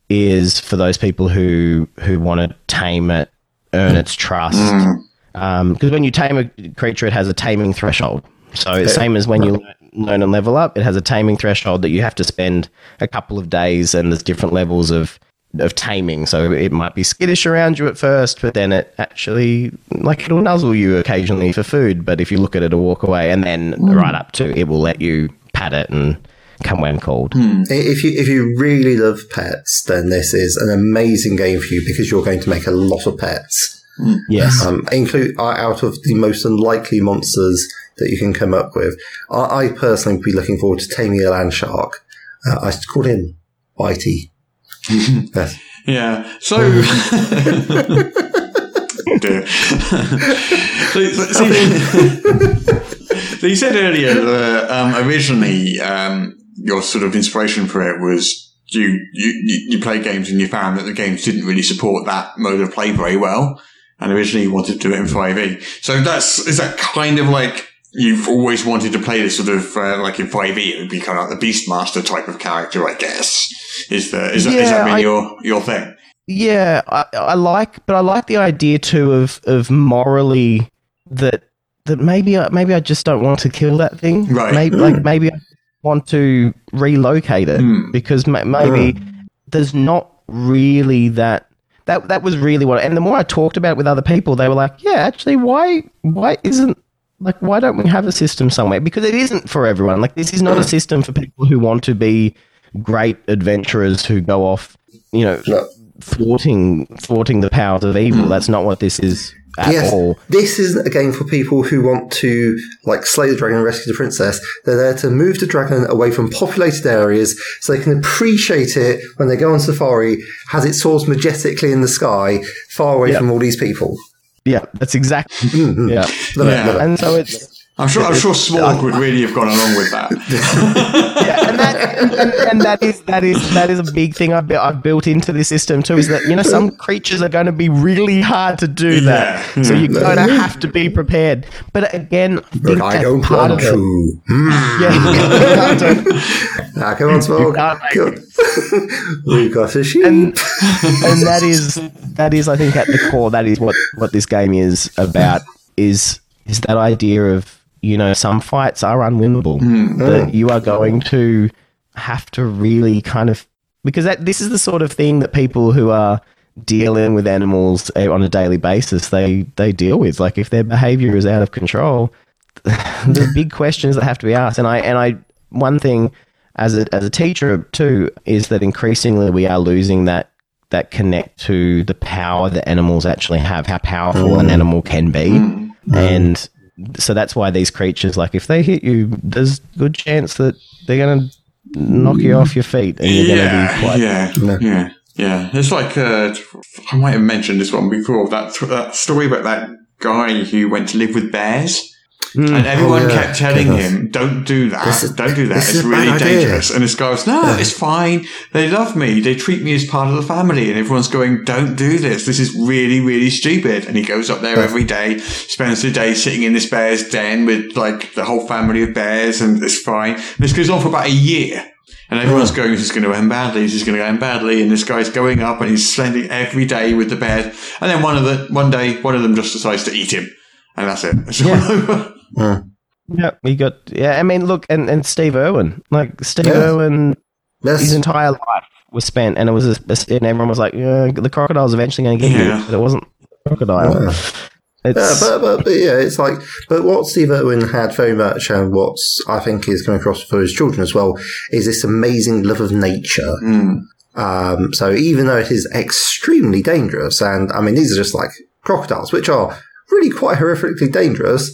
is for those people who who want to tame it, earn its trust. Mm-hmm. Um, because when you tame a creature, it has a taming threshold. So it's same as when you learn- learn and level up, it has a taming threshold that you have to spend a couple of days, and there's different levels of of taming. So it might be skittish around you at first, but then it actually like it'll nuzzle you occasionally for food. But if you look at it or walk away, and then mm. right up to it will let you pat it and come when called. If you if you really love pets, then this is an amazing game for you because you're going to make a lot of pets. Yes. Um, include uh, out of the most unlikely monsters that you can come up with. I, I personally would be looking forward to taming a land shark. Uh, I called him Bitey. yes. Yeah. So. Dear. so, so, so you said earlier that um, originally um, your sort of inspiration for it was you, you you play games and you found that the games didn't really support that mode of play very well, and originally you wanted to do it in five E. So that's is that kind of like you've always wanted to play this sort of uh, like in five E. It would be kind of like the Beastmaster type of character, I guess. Is the is that, is Yeah, that been I- your your thing? Yeah, I, I like, but I like the idea too of of morally that that maybe I, maybe I just don't want to kill that thing. Right. Maybe like maybe I want to relocate it Hmm. because ma- maybe there's not really that. That, that was really what, and the more I talked about it with other people, they were like, "Yeah, actually, why why isn't like why don't we have a system somewhere? Because it isn't for everyone. Like this is not a system for people who want to be great adventurers who go off, you know, No. Thwarting thwarting the powers of evil. That's not what this is at Yes, all. this isn't a game for people who want to like slay the dragon and rescue the princess. They're there to move the dragon away from populated areas so they can appreciate it when they go on safari as it soars majestically in the sky, far away Yeah. from all these people. Yeah, that's exactly. Mm-hmm. yeah, Yeah. and so it's I'm sure. I'm sure Smaug would really have gone along with that. yeah, and that and, and, and that is that is that is a big thing I've, I've built into the system too. Is that you know some creatures are going to be really hard to do that, Yeah. so you're going to have to be prepared. But again, I think But I don't part want of it. to. Mm. Yeah, Ah, come on, Smoke. can't make We've got a sheep. and and that is that is I think at the core that is what what this game is about is is that idea of you know some fights are unwinnable hmm. that hmm. you are going to have to really kind of because that this is the sort of thing that people who are dealing with animals eh, on a daily basis they they deal with. Like if their behavior is out of control the big questions that have to be asked. And i and i one thing as a as a teacher too is that increasingly we are losing that that connect to the power that animals actually have how powerful an hmm. animal can be. And so that's why these creatures like if they hit you there's good chance that they're going to knock you off your feet and you're going to be Yeah, quite yeah, yeah, yeah. It's like uh, I might have mentioned this one before. That that story about that guy who went to live with bears. Hmm. And everyone Oh, yeah. kept telling Goodness. him, "Don't do that! Don't do that! It's really bad idea." dangerous." And this guy was, "No, it's fine. They love me. They treat me as part of the family." And everyone's going, "Don't do this. This is really, really stupid." And he goes up there every day, spends the day sitting in this bear's den with like the whole family of bears, and it's fine. And this goes on for about a year. And everyone's going, this is going to end badly, this is going to end badly, and this guy's going up and he's spending every day with the bears. And then one of the, one day, one of them just decides to eat him. And that's it. It's all over. yeah we got yeah i mean look and, and steve irwin like steve Yeah. irwin his entire life was spent, and it was, a, and everyone was like, yeah, "The crocodile's eventually going to get Yeah. you," but it wasn't a crocodile. Yeah, It's but, but, but yeah, it's like, but what Steve Irwin had very much, and what's I think is coming across for his children as well, is this amazing love of nature. Um, so even though it is extremely dangerous, and I mean these are just like crocodiles, which are really quite horrifically dangerous,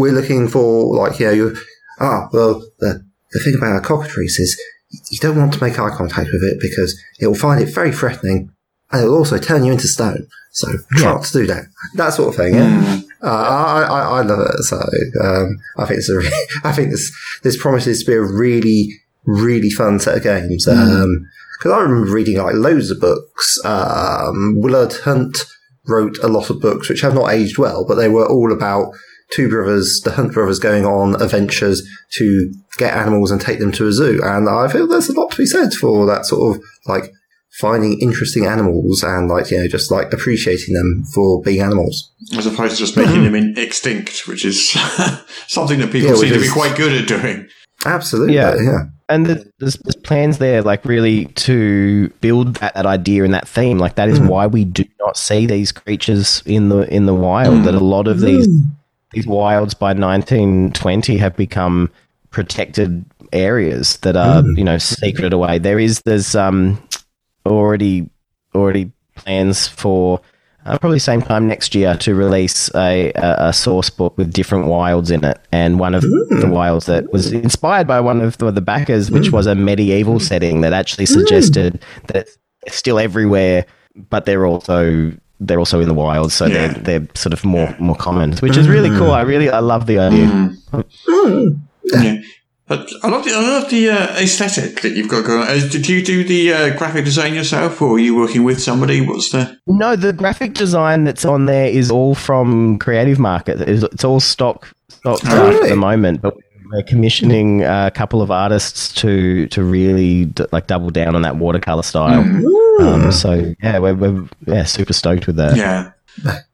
we're looking for like you know, you ah well the the thing about a cockatrice is you don't want to make eye contact with it because it will find it very threatening and it will also turn you into stone. So try not to do that. That sort of thing. Yeah. Uh, I, I, I love it. So um, I think it's a re- I think this this promises to be a really really fun set of games. Because I remember reading like loads of books. Um, Willard Hunt wrote a lot of books which have not aged well, but they were all about two brothers, the Hunt brothers, going on adventures to get animals and take them to a zoo. And I feel there's a lot to be said for that sort of like finding interesting animals and like you know just like appreciating them for being animals. As opposed to just making them in extinct, which is something that people Yeah, seem which to be quite good at doing. Absolutely, Yeah. yeah. and there's, there's, there's plans there, like really to build that, that idea and that theme. Like that is Hmm. why we do not see these creatures in the in the wild. That a lot of these these wilds by 1920 have become protected areas that are you know secreted away. There is there's um already already plans for. Uh, probably same time next year to release a, a, a source book with different wilds in it, and one of the wilds that was inspired by one of the, the backers, which was a medieval setting that actually suggested that it's still everywhere, but they're also they're also in the wild, so Yeah. they're they're sort of more more common, which is really cool. I really I love the idea. Yeah. But I love the, I love the uh, aesthetic that you've got going on. Uh, Did you do the uh, graphic design yourself, or are you working with somebody? What's the. No, the graphic design that's on there is all from Creative Market. It's, all stock stock stuff at the moment, but we're commissioning a couple of artists to to really d- like double down on that watercolor style. Mm-hmm. Um, so yeah, we're, we're yeah super stoked with that. Yeah.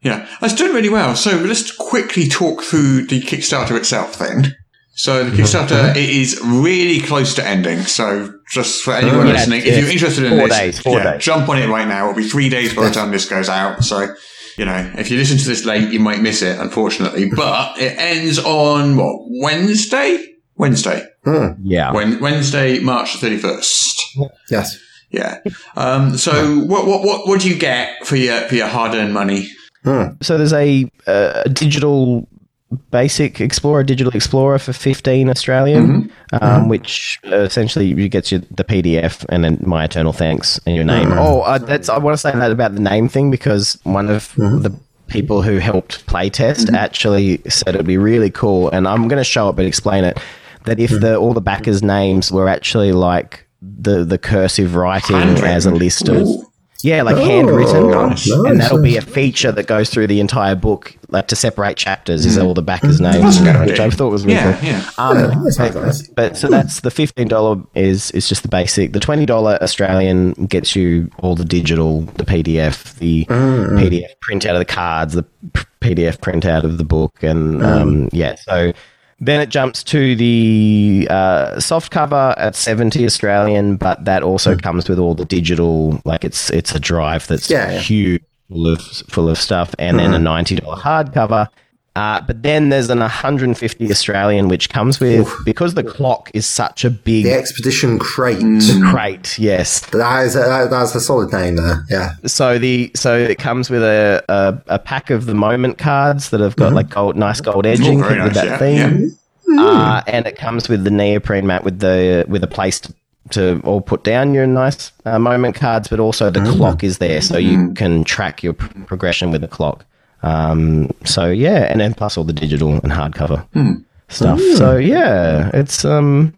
Yeah. It's done really well. So let's quickly talk through the Kickstarter itself then. So the mm-hmm. Kickstarter mm-hmm. it is really close to ending. So just for anyone Yeah, listening, if you're interested in four this, days, four yeah, days. jump on it right now. It'll be three days by the time this goes out. So, you know, if you listen to this late, you might miss it, unfortunately. But it ends on what, Wednesday? Wednesday. Yeah. When, Wednesday, March 31st. Yes. Yeah. Um, so what, what, what, what do you get for your, for your hard earned money? So there's a, uh, a digital basic explorer, digital explorer for 15 Australian, um, which uh, essentially gets you the PDF and then my eternal thanks and your name. Oh, uh, that's I want to say that about the name thing because one of the people who helped playtest actually said it'd be really cool, and I'm going to show it but explain it. That if the all the backers' names were actually like the the cursive writing as a list of yeah, like handwritten, nice. and that'll be a feature that goes through the entire book, like to separate chapters, is all the backers' names, That's a good which I thought was really Yeah, cool. yeah. Um, Yeah, but, nice. but so that's the fifteen dollar is is just the basic. The twenty dollar Australian gets you all the digital, the PDF, the PDF print out of the cards, the PDF print out of the book, and um, yeah. So then it jumps to the uh, soft cover at seventy Australian, but that also comes with all the digital. Like it's it's a drive that's Yeah, yeah. huge, full of full of stuff, and then a ninety dollar hardcover. Uh, but then there's an 150 Australian, which comes with because the clock is such a big The Expedition Crate. crate. Yes, That is a, that's a solid name there. Yeah. so the so it comes with a a, a pack of the moment cards that have got like gold, nice gold edging very with that yeah, theme, Uh, and it comes with the neoprene mat with the with a place to, to all put down your nice uh, moment cards, but also the clock is there, so you can track your pr- progression with the clock. Um, so yeah, and then plus all the digital and hardcover stuff. So yeah, it's um.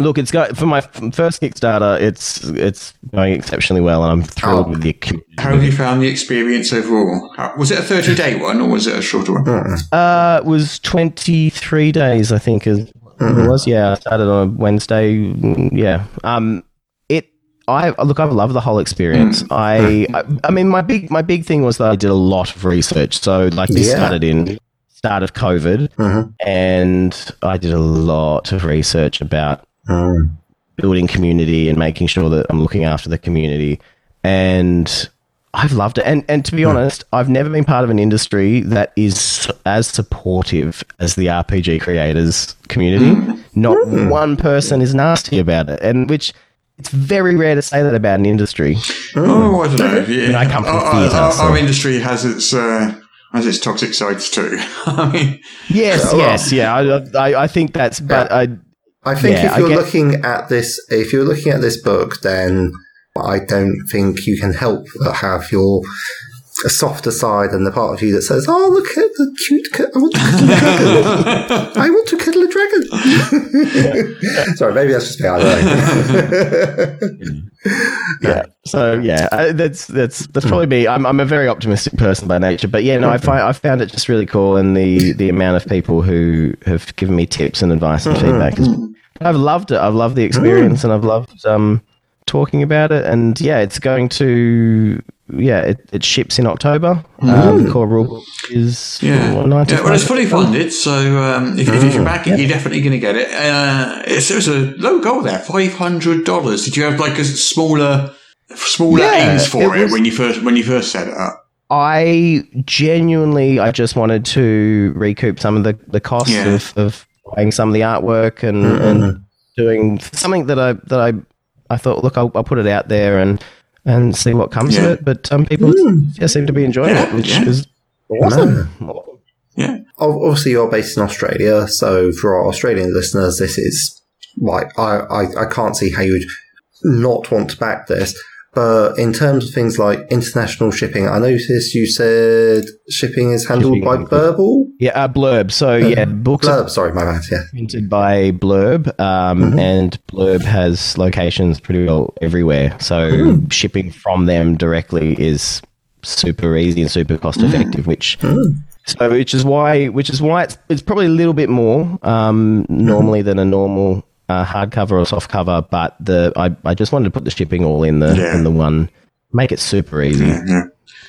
Look, it's got for my first Kickstarter. It's it's going exceptionally well, and I'm thrilled Oh. with the community. How have you found the experience overall? How, was it a 30 day one or was it a shorter one? Uh, it was 23 days, I think, is what it was. Yeah, I started on a Wednesday. mm, Yeah. Um, it. I look. I've loved the whole experience. Mm. I, mm. I. I mean, my big my big thing was that I did a lot of research. So, like, this Yeah. started in start of COVID, mm-hmm. and I did a lot of research about mm. building community and making sure that I'm looking after the community. And I've loved it. And and to be honest, I've never been part of an industry that is as supportive as the RPG creators community. Not one person is nasty about it. And which it's very rare to say that about an industry. Oh, I don't know. Yeah. I come from our, theatre, our, so- our industry has its uh, has its toxic sides too. I mean, Yes, yes, yeah. I, I, I think that's but I I think Yeah, if you're get- looking at this, if you're looking at this book, then I don't think you can help but have your softer side than the part of you that says, "Oh, look at the cute! Ca- I want to cuddle a dragon. I want to cuddle a dragon." Sorry, maybe that's just me. I don't know. yeah. So yeah, uh, that's that's that's probably me. I'm I'm a very optimistic person by nature, but yeah, no, I find I found it just really cool, and the the amount of people who have given me tips and advice and feedback is. I've loved it. I've loved the experience, and I've loved um talking about it. And yeah, it's going to yeah, it, it ships in October. Um, the core rule book is Yeah. what, yeah, well, it's fully funded, so um, if, if you back it, you're definitely going to get it. Uh, it's, it's a low goal there, five hundred dollars. Did you have like a smaller, smaller Yeah, aims for it it, was- when you first when you first set it up? I genuinely, I just wanted to recoup some of the, the costs Yeah. of, of buying some of the artwork and, and doing something that I that I I thought, look, I'll, I'll put it out there and and see what comes Yeah. of it. But um, people yeah, seem to be enjoying Yeah, it, which yeah. is awesome. Yeah, Obviously, you're based in Australia, so for our Australian listeners, this is like I, I, I can't see how you'd not want to back this. But in terms of things like international shipping, I noticed you said shipping is handled Shipping by and- Burble. Yeah, uh, Blurb. So yeah, books are Blurb, sorry, my bad. Yeah, printed by Blurb, um, and Blurb has locations pretty well everywhere. So shipping from them directly is super easy and super cost effective, which so which is why which is why it's it's probably a little bit more um, normally than a normal uh, hardcover or soft cover. But the I, I just wanted to put the shipping all in the Yeah. in the one, make it super easy yeah.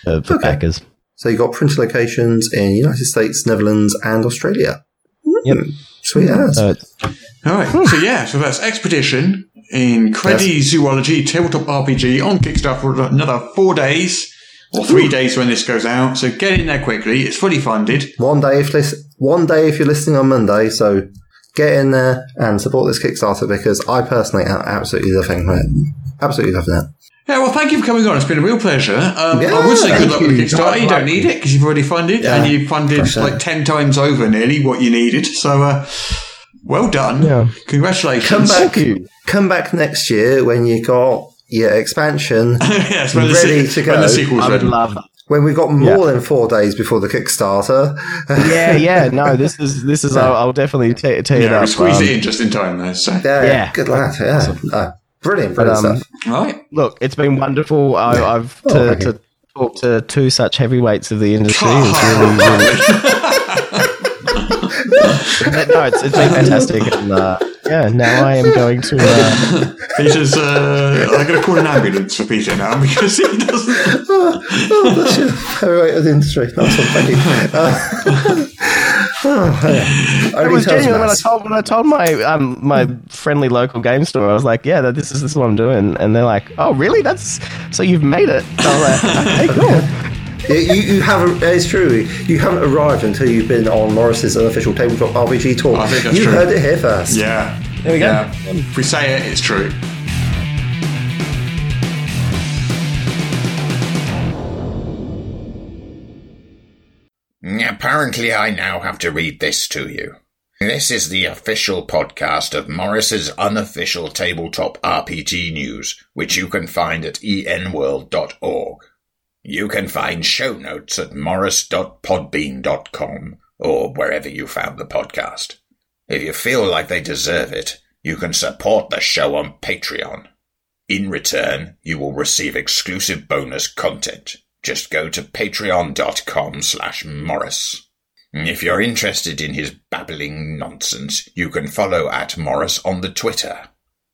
for, for Okay. backers. so you got printed locations in United States, Netherlands, and Australia. Yep. Sweet as. So it's, All right. So yeah, so that's Expedition in Credi Zoology Tabletop RPG on Kickstarter for another four days or three days when this goes out. So get in there quickly. It's fully funded. One day if lis- one day if you're listening on Monday, so get in there and support this Kickstarter because I personally am absolutely loving it. Absolutely loving it. Yeah, well, thank you for coming on. It's been a real pleasure. Um, Yeah, I would say good luck with the you. Kickstarter. You don't need it because you've already funded Yeah, and you funded sure. like 10 times over nearly what you needed. So, uh, well done. Yeah. Congratulations. Come back, Thank you. come back next year when you got your expansion. yes, when the, Ready se- to when go. the sequel's I would ready. love when we got more than four days before the Kickstarter. yeah, yeah. No, this is this is. I'll, I'll definitely tee, tee it Yeah, up. we squeezed um, it in just in time there. So, yeah, Yeah. good lad. Yeah, Uh, brilliant, But, brilliant um, stuff. right. Look, it's been wonderful. I, I've Oh, to, thank to talk to two such heavyweights of the industry. Is really, really, but no, it's, it's been fantastic, and uh, yeah, now I am going to. Uh, Peter's, uh, I'm going to call an ambulance for Peter now because he doesn't. oh, oh, bless you. Heavyweight of the industry. That's one, thank you. Uh, oh, yeah. it was genuine when I mass. told when I told my um my friendly local game store. I was like, yeah, this is this is what I'm doing, and they're like, oh, really? That's so you've made it. I was like, okay, cool. You, you, you haven't. It's true. You haven't arrived until you've been on Morrus's unofficial tabletop RPG talk. I think that's you true. heard it here first. Yeah. There we go. Yeah. If we say it, it's true. Apparently, I now have to read this to you. This is the official podcast of Morrus's unofficial tabletop RPG news, which you can find at enworld.org. You can find show notes at morrus.podbean.com or wherever you found the podcast. If you feel like they deserve it, you can support the show on Patreon. In return, you will receive exclusive bonus content. Just go to patreon.com slash morrus. If you're interested in his babbling nonsense, you can follow at Morrus on the Twitter.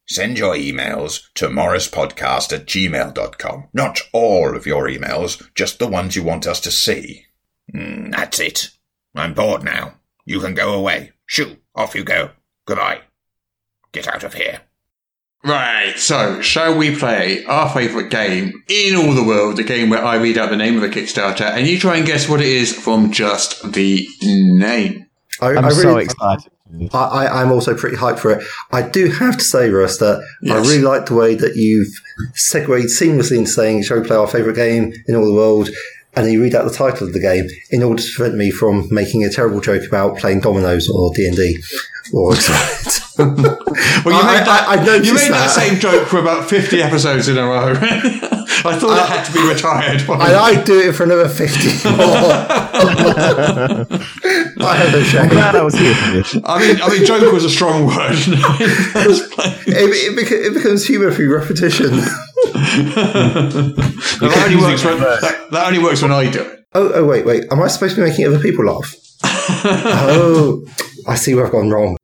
Send your emails to morruspodcast at gmail.com. Not all of your emails, just the ones you want us to see. Mm, that's it. I'm bored now. You can go away. Shoo, off you go. Goodbye. Get out of here. Right, so shall we play our favourite game in all the world? The game where I read out the name of a Kickstarter and you try and guess what it is from just the name. I, I'm I so excited. I, I, I'm also pretty hyped for it. I do have to say, Russ, that I really like the way that you've segued seamlessly into saying, shall we play our favourite game in all the world? and then you read out the title of the game in order to prevent me from making a terrible joke about playing dominoes or D and D. Or Well, you I- made that, I- I you made that. that. same joke for about 50 episodes in a row. I thought it had to be retired. and I'd do it for another fifty more. I have no shame. Glad I was here for this. I mean, I mean, joke was a strong word. It, it, beca- it becomes humour through repetition. that, only works when, that, that only works when I do it. Oh, oh, wait, wait. Am I supposed to be making other people laugh? oh, I see where I've gone wrong.